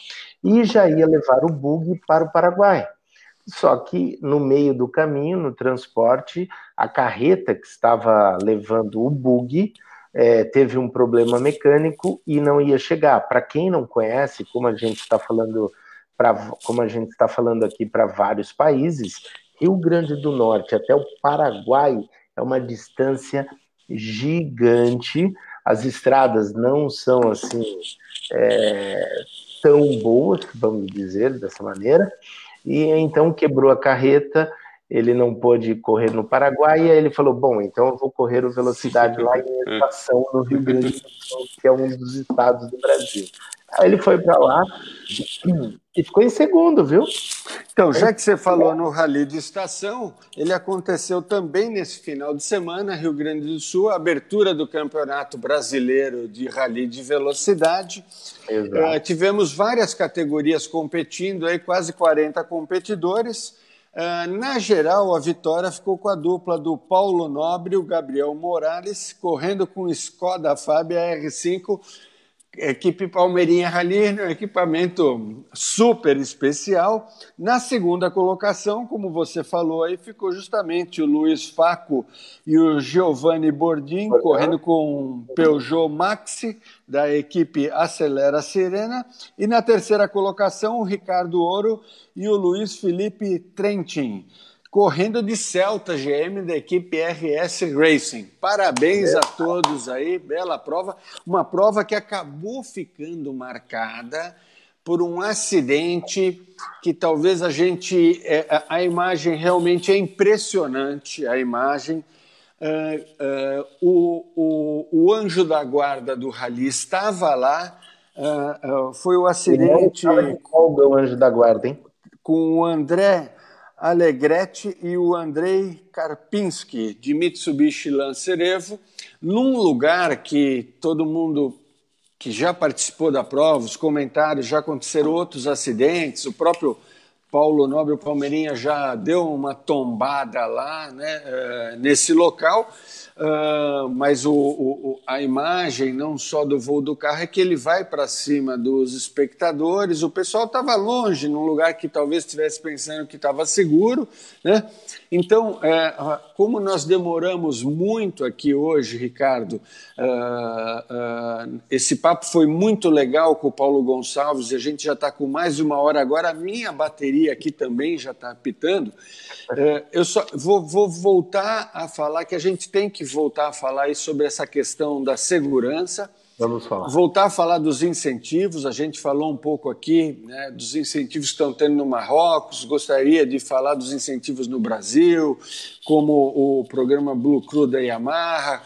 e já ia levar o bug para o Paraguai. Só que no meio do caminho, no transporte, a carreta que estava levando o bug é, teve um problema mecânico e não ia chegar. Para quem não conhece, como a gente está falando, pra, como a gente está falando aqui para vários países, Rio Grande do Norte até o Paraguai é uma distância gigante. As estradas não são assim é, tão boas, vamos dizer dessa maneira. E então quebrou a carreta ele não pôde correr no Paraguai, e aí ele falou: Bom, então eu vou correr o velocidade lá em estação no Rio Grande do Sul, que é um dos estados do Brasil. Aí ele foi para lá e ficou em segundo, viu? Então, já que você falou no Rally de Estação, ele aconteceu também nesse final de semana, Rio Grande do Sul, a abertura do Campeonato Brasileiro de Rally de Velocidade. Uh, tivemos várias categorias competindo, aí quase 40 competidores. Uh, na geral, a vitória ficou com a dupla do Paulo Nobre e o Gabriel Morales, correndo com Skoda Fábia R5 equipe Palmeirinha Rally, um equipamento super especial. Na segunda colocação, como você falou aí, ficou justamente o Luiz Faco e o Giovanni Bordim, correndo com o Peugeot Maxi, da equipe Acelera Serena. E na terceira colocação, o Ricardo Ouro e o Luiz Felipe Trentin correndo de Celta GM da equipe RS Racing. Parabéns a todos aí, bela prova. Uma prova que acabou ficando marcada por um acidente que talvez a gente. É, a imagem realmente é impressionante a imagem. Uh, uh, o, o, o, anjo da guarda do Rally estava lá. Uh, foi o acidente. Qual é o anjo da guarda, hein? Com o André Alegretti e o Andrei Karpinski, de Mitsubishi Lancer Evo, num lugar que todo mundo que já participou da prova, os comentários, já aconteceram outros acidentes, o próprio Paulo Nobre, o Palmeirinha, já deu uma tombada lá, né, eh, nesse local, Uh, mas o, o, a imagem, não só do voo do carro, é que ele vai para cima dos espectadores. O pessoal estava longe, num lugar que talvez estivesse pensando que estava seguro. Né? Então, é, como nós demoramos muito aqui hoje, Ricardo, uh, esse papo foi muito legal com o Paulo Gonçalves e a gente já está com mais de uma hora agora. A minha bateria aqui também já está apitando. Uh, eu só vou, vou voltar a falar que a gente tem que voltar a falar sobre essa questão da segurança. Vamos falar. Voltar a falar dos incentivos, a gente falou um pouco aqui né, dos incentivos que estão tendo no Marrocos, gostaria de falar dos incentivos no Brasil, como o programa Blue Crew da Yamaha,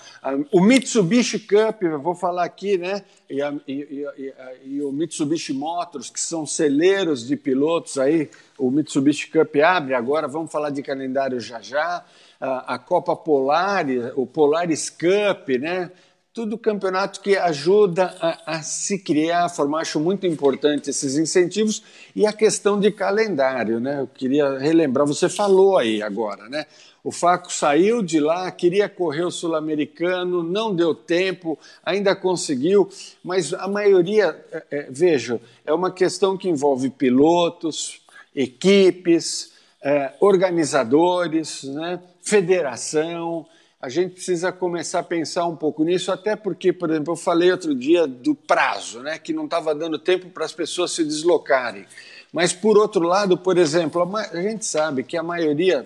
o Mitsubishi Cup, vou falar aqui, né, e, a, e, e, e, o Mitsubishi Motors, que são celeiros de pilotos aí, o Mitsubishi Cup abre agora, vamos falar de calendário já já a, a Copa Polaris, o Polaris Cup, né? Tudo campeonato que ajuda a, a, se criar, a formar. Acho muito importante esses incentivos e a questão de calendário, né? Eu queria relembrar, você falou aí agora, né? O Faco saiu de lá, queria correr o sul-americano, não deu tempo, ainda conseguiu, mas a maioria, é, é, vejo, é uma questão que envolve pilotos, equipes, é, organizadores, né? federação. A gente precisa começar a pensar um pouco nisso, até porque, por exemplo, eu falei outro dia do prazo, né, que não estava dando tempo para as pessoas se deslocarem. Mas, por outro lado, por exemplo, a gente sabe que a maioria,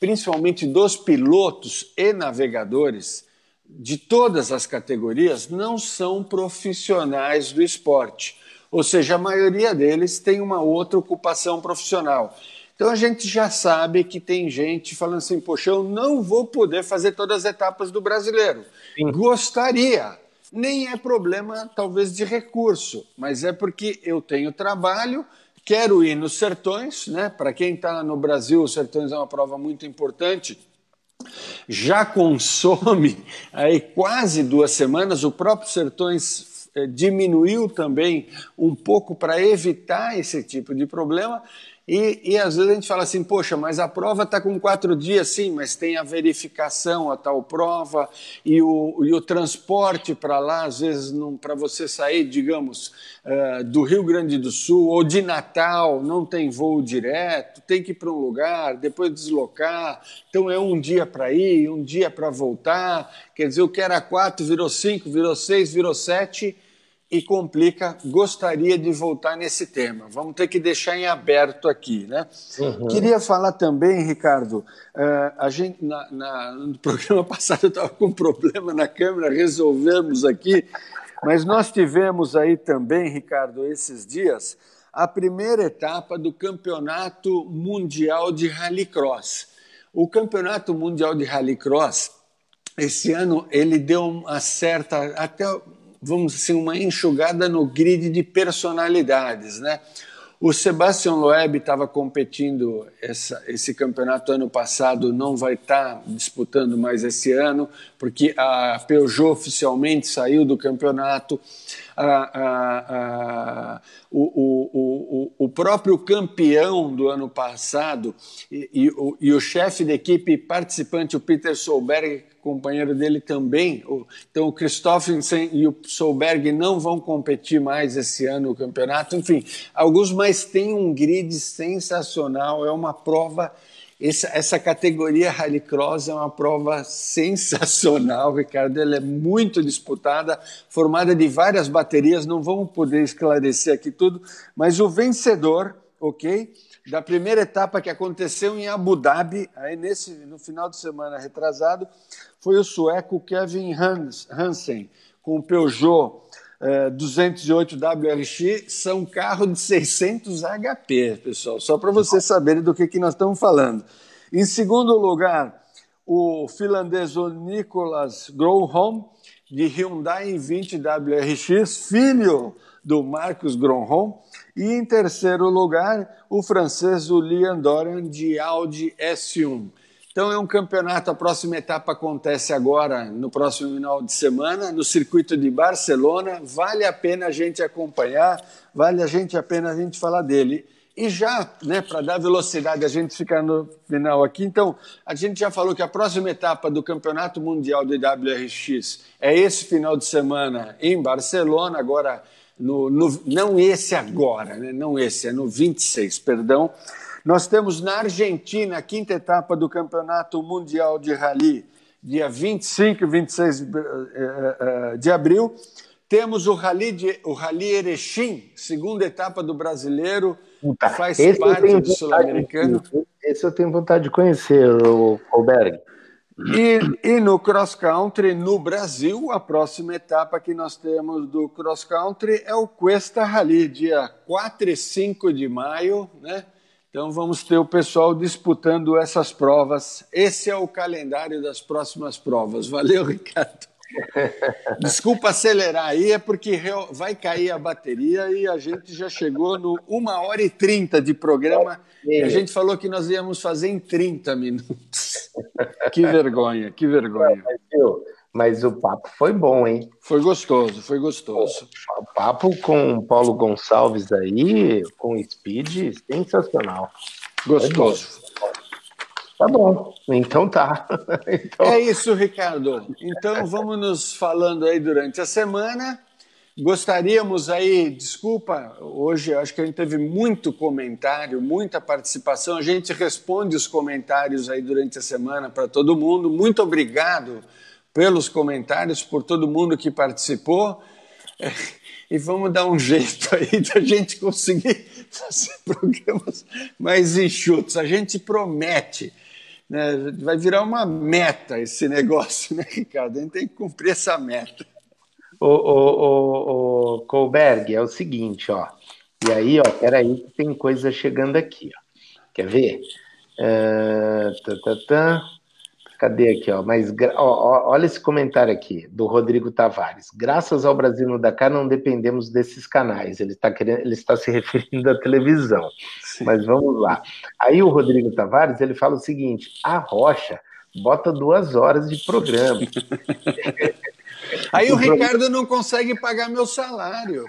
principalmente dos pilotos e navegadores, de todas as categorias, não são profissionais do esporte. Ou seja, a maioria deles tem uma outra ocupação profissional. Então a gente já sabe que tem gente falando assim: poxa, eu não vou poder fazer todas as etapas do brasileiro. Sim. Gostaria. Nem é problema, talvez, de recurso, mas é porque eu tenho trabalho, quero ir nos sertões, né? Para quem está no Brasil, os sertões é uma prova muito importante. Já consome aí quase duas semanas, o próprio Sertões eh, diminuiu também um pouco para evitar esse tipo de problema E, e às vezes a gente fala assim, poxa, mas a prova está com quatro dias, sim, mas tem a verificação, a tal prova, e o, e o transporte para lá, às vezes, para você sair, digamos, uh, do Rio Grande do Sul ou de Natal, não tem voo direto, tem que ir para um lugar, depois deslocar. Então é um dia para ir, um dia para voltar. Quer dizer, o que era quatro virou cinco, virou seis, virou sete e complica, gostaria de voltar nesse tema. Vamos ter que deixar em aberto aqui. Né? Uhum. Queria falar também, Ricardo, uh, a gente, na, na, no programa passado eu estava com um problema na câmera, resolvemos aqui, mas nós tivemos aí também, Ricardo, esses dias, a primeira etapa do Campeonato Mundial de Rallycross. O Campeonato Mundial de Rallycross, esse ano, ele deu uma certa, até vamos dizer, uma enxugada no grid de personalidades, né? O Sebastian Loeb estava competindo essa, esse campeonato ano passado, não vai estar tá disputando mais esse ano, porque a Peugeot oficialmente saiu do campeonato. A, a, a, o, o, o, o, próprio campeão do ano passado e, e, o, e o chefe da equipe participante, o Peter Solberg, companheiro dele também. Então, o Christophensen e o Solberg não vão competir mais esse ano no campeonato. Enfim, alguns, mas tem um grid sensacional. É uma prova. Essa, essa categoria Rallycross é uma prova sensacional, Ricardo. Ela é muito disputada, formada de várias baterias. Não vamos poder esclarecer aqui tudo, mas o vencedor, ok? da primeira etapa que aconteceu em Abu Dhabi, aí nesse, no final de semana retrasado, foi o sueco Kevin Hans, Hansen, com o Peugeot eh, 208 WRX, são carro de 600 HP, pessoal, só para vocês saberem do que, que nós estamos falando. Em segundo lugar, o finlandês Nicolas Gronholm, de Hyundai 20 WRX, filho do Marcos Gronholm. E em terceiro lugar, o francês Julian Dorian, de Audi S1. Então é um campeonato, a próxima etapa acontece agora, no próximo final de semana, no circuito de Barcelona. Vale a pena a gente acompanhar, vale a gente a pena a gente falar dele. E já, né, para dar velocidade, a gente ficar no final aqui. Então, a gente já falou que a próxima etapa do Campeonato Mundial de WRX é esse final de semana em Barcelona, agora no, no não esse agora, né, não esse, é no 26, perdão. Nós temos na Argentina a quinta etapa do Campeonato Mundial de Rally, dia 25 e 26 de, eh, eh, de abril. Temos o Rally, de, o Rally Erechim, segunda etapa do brasileiro, Puta, faz parte do Sul-Americano. Esse eu tenho vontade de conhecer, o Colberg. E, e, no cross country no Brasil, a próxima etapa que nós temos do cross country é o Cuesta Rally, dia 4 e 5 de maio, né? Então vamos ter o pessoal disputando essas provas. Esse é o calendário das próximas provas. Valeu, Ricardo. Desculpa acelerar aí, é porque vai cair a bateria e a gente já chegou no 1 hora e 30 de programa. E a gente falou que nós íamos fazer em 30 minutos. Que vergonha, que vergonha. Mas o papo foi bom, hein? Foi gostoso, foi gostoso. O papo com o Paulo Gonçalves aí, com Speed, sensacional. Gostoso. Tá bom, então tá. Então... É isso, Ricardo. Então vamos nos falando aí durante a semana. Gostaríamos aí, desculpa, hoje acho que a gente teve muito comentário, muita participação. A gente responde os comentários aí durante a semana para todo mundo. Muito obrigado pelos comentários, por todo mundo que participou. E vamos dar um jeito aí da gente conseguir fazer programas mais enxutos. A gente promete. Né? Vai virar uma meta esse negócio, né, Ricardo? A gente tem que cumprir essa meta. O, o, o, o Colberg, é o seguinte, ó. E aí, ó, peraí, que tem coisa chegando aqui, ó. Quer ver? Uh, tá, tá, tá. Cadê aqui, ó? Mas ó, ó, olha esse comentário aqui do Rodrigo Tavares. Graças ao Brasil no Dakar não dependemos desses canais. Ele está querendo, ele está se referindo à televisão. Sim. Mas vamos lá. Aí o Rodrigo Tavares ele fala o seguinte: a Rocha bota duas horas de programa. Aí o Ricardo não consegue pagar meu salário.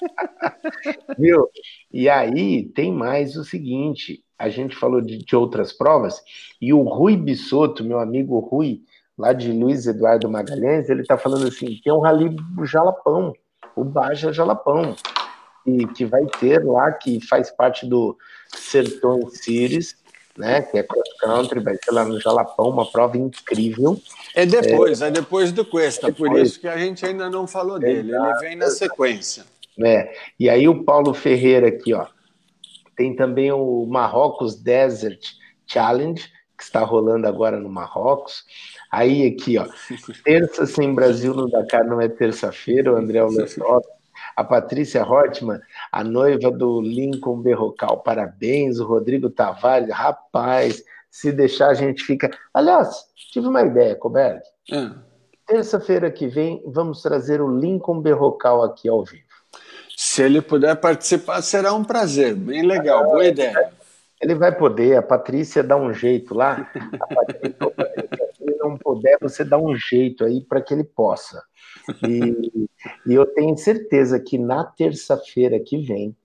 Viu? E aí tem mais o seguinte: a gente falou de, de, outras provas, e o Rui Bissoto, meu amigo Rui, lá de Luiz Eduardo Magalhães, ele está falando assim: tem um rally Jalapão, o Baja Jalapão, e que vai ter lá, que faz parte do Sertões Series, né? Que é cross country, vai ser lá no Jalapão, uma prova incrível. É depois, é, é depois do Cuesta, depois. por isso que a gente ainda não falou dele. Exato, Ele vem na sequência. É. E aí o Paulo Ferreira aqui, ó. Tem também o Marrocos Desert Challenge, que está rolando agora no Marrocos. Aí aqui, ó, terça sem Brasil no Dakar não é terça-feira, o André Lessot a Patrícia Hortman, a noiva do Lincoln Berrocal, parabéns, o Rodrigo Tavares, rapaz, se deixar a gente fica. Aliás, tive uma ideia, Coberg. Hum. Terça-feira que vem, vamos trazer o Lincoln Berrocal aqui ao vivo. Se ele puder participar, será um prazer. Bem legal, boa ideia. Ele vai poder, a Patrícia dá um jeito lá. Patrícia, se ele não puder, você dá um jeito aí para que ele possa. E, e eu tenho certeza que na terça-feira que vem,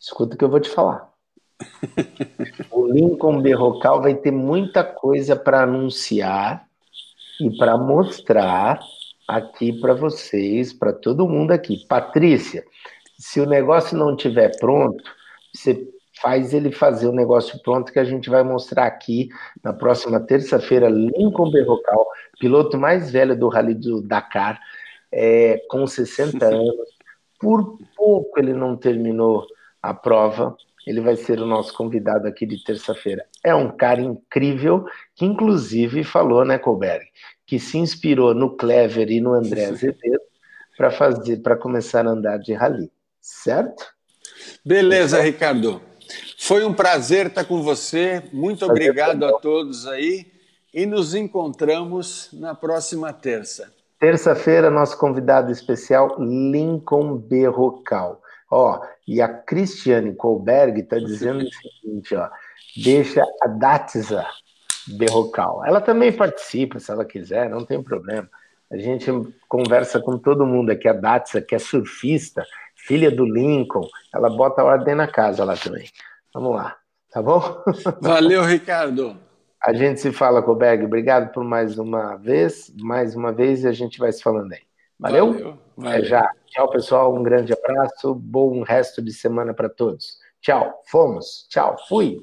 escuta o que eu vou te falar. O Lincoln Berrocal vai ter muita coisa para anunciar e para mostrar aqui para vocês, para todo mundo aqui. Patrícia, se o negócio não estiver pronto, você faz ele fazer o negócio pronto que a gente vai mostrar aqui na próxima terça-feira. Lincoln Berrocal, piloto mais velho do Rally do Dakar, é, com 60 anos. Por pouco ele não terminou a prova. Ele vai ser o nosso convidado aqui de terça-feira. É um cara incrível que, inclusive, falou, né, Colberg, que se inspirou no Clever e no André Azevedo para fazer, para começar a andar de rally, certo? Beleza, Ricardo. Foi um prazer estar com você. Muito obrigado a todos aí e nos encontramos na próxima terça. Terça-feira, nosso convidado especial, Lincoln Berrocal. Ó, e a Cristiane Colberg está dizendo o seguinte, ó, deixa a Datza Berrocal. Ela também participa, se ela quiser, não tem problema. A gente conversa com todo mundo aqui, a Datza, que é surfista, filha do Lincoln, ela bota a ordem na casa lá também. Vamos lá, tá bom? Valeu, Ricardo. A gente se fala, Coberg. Obrigado por mais uma vez, mais uma vez, e a gente vai se falando aí. Valeu? Valeu. Valeu. É já. Tchau, pessoal. Um grande abraço. Bom resto de semana para todos. Tchau. Fomos. Tchau. Fui.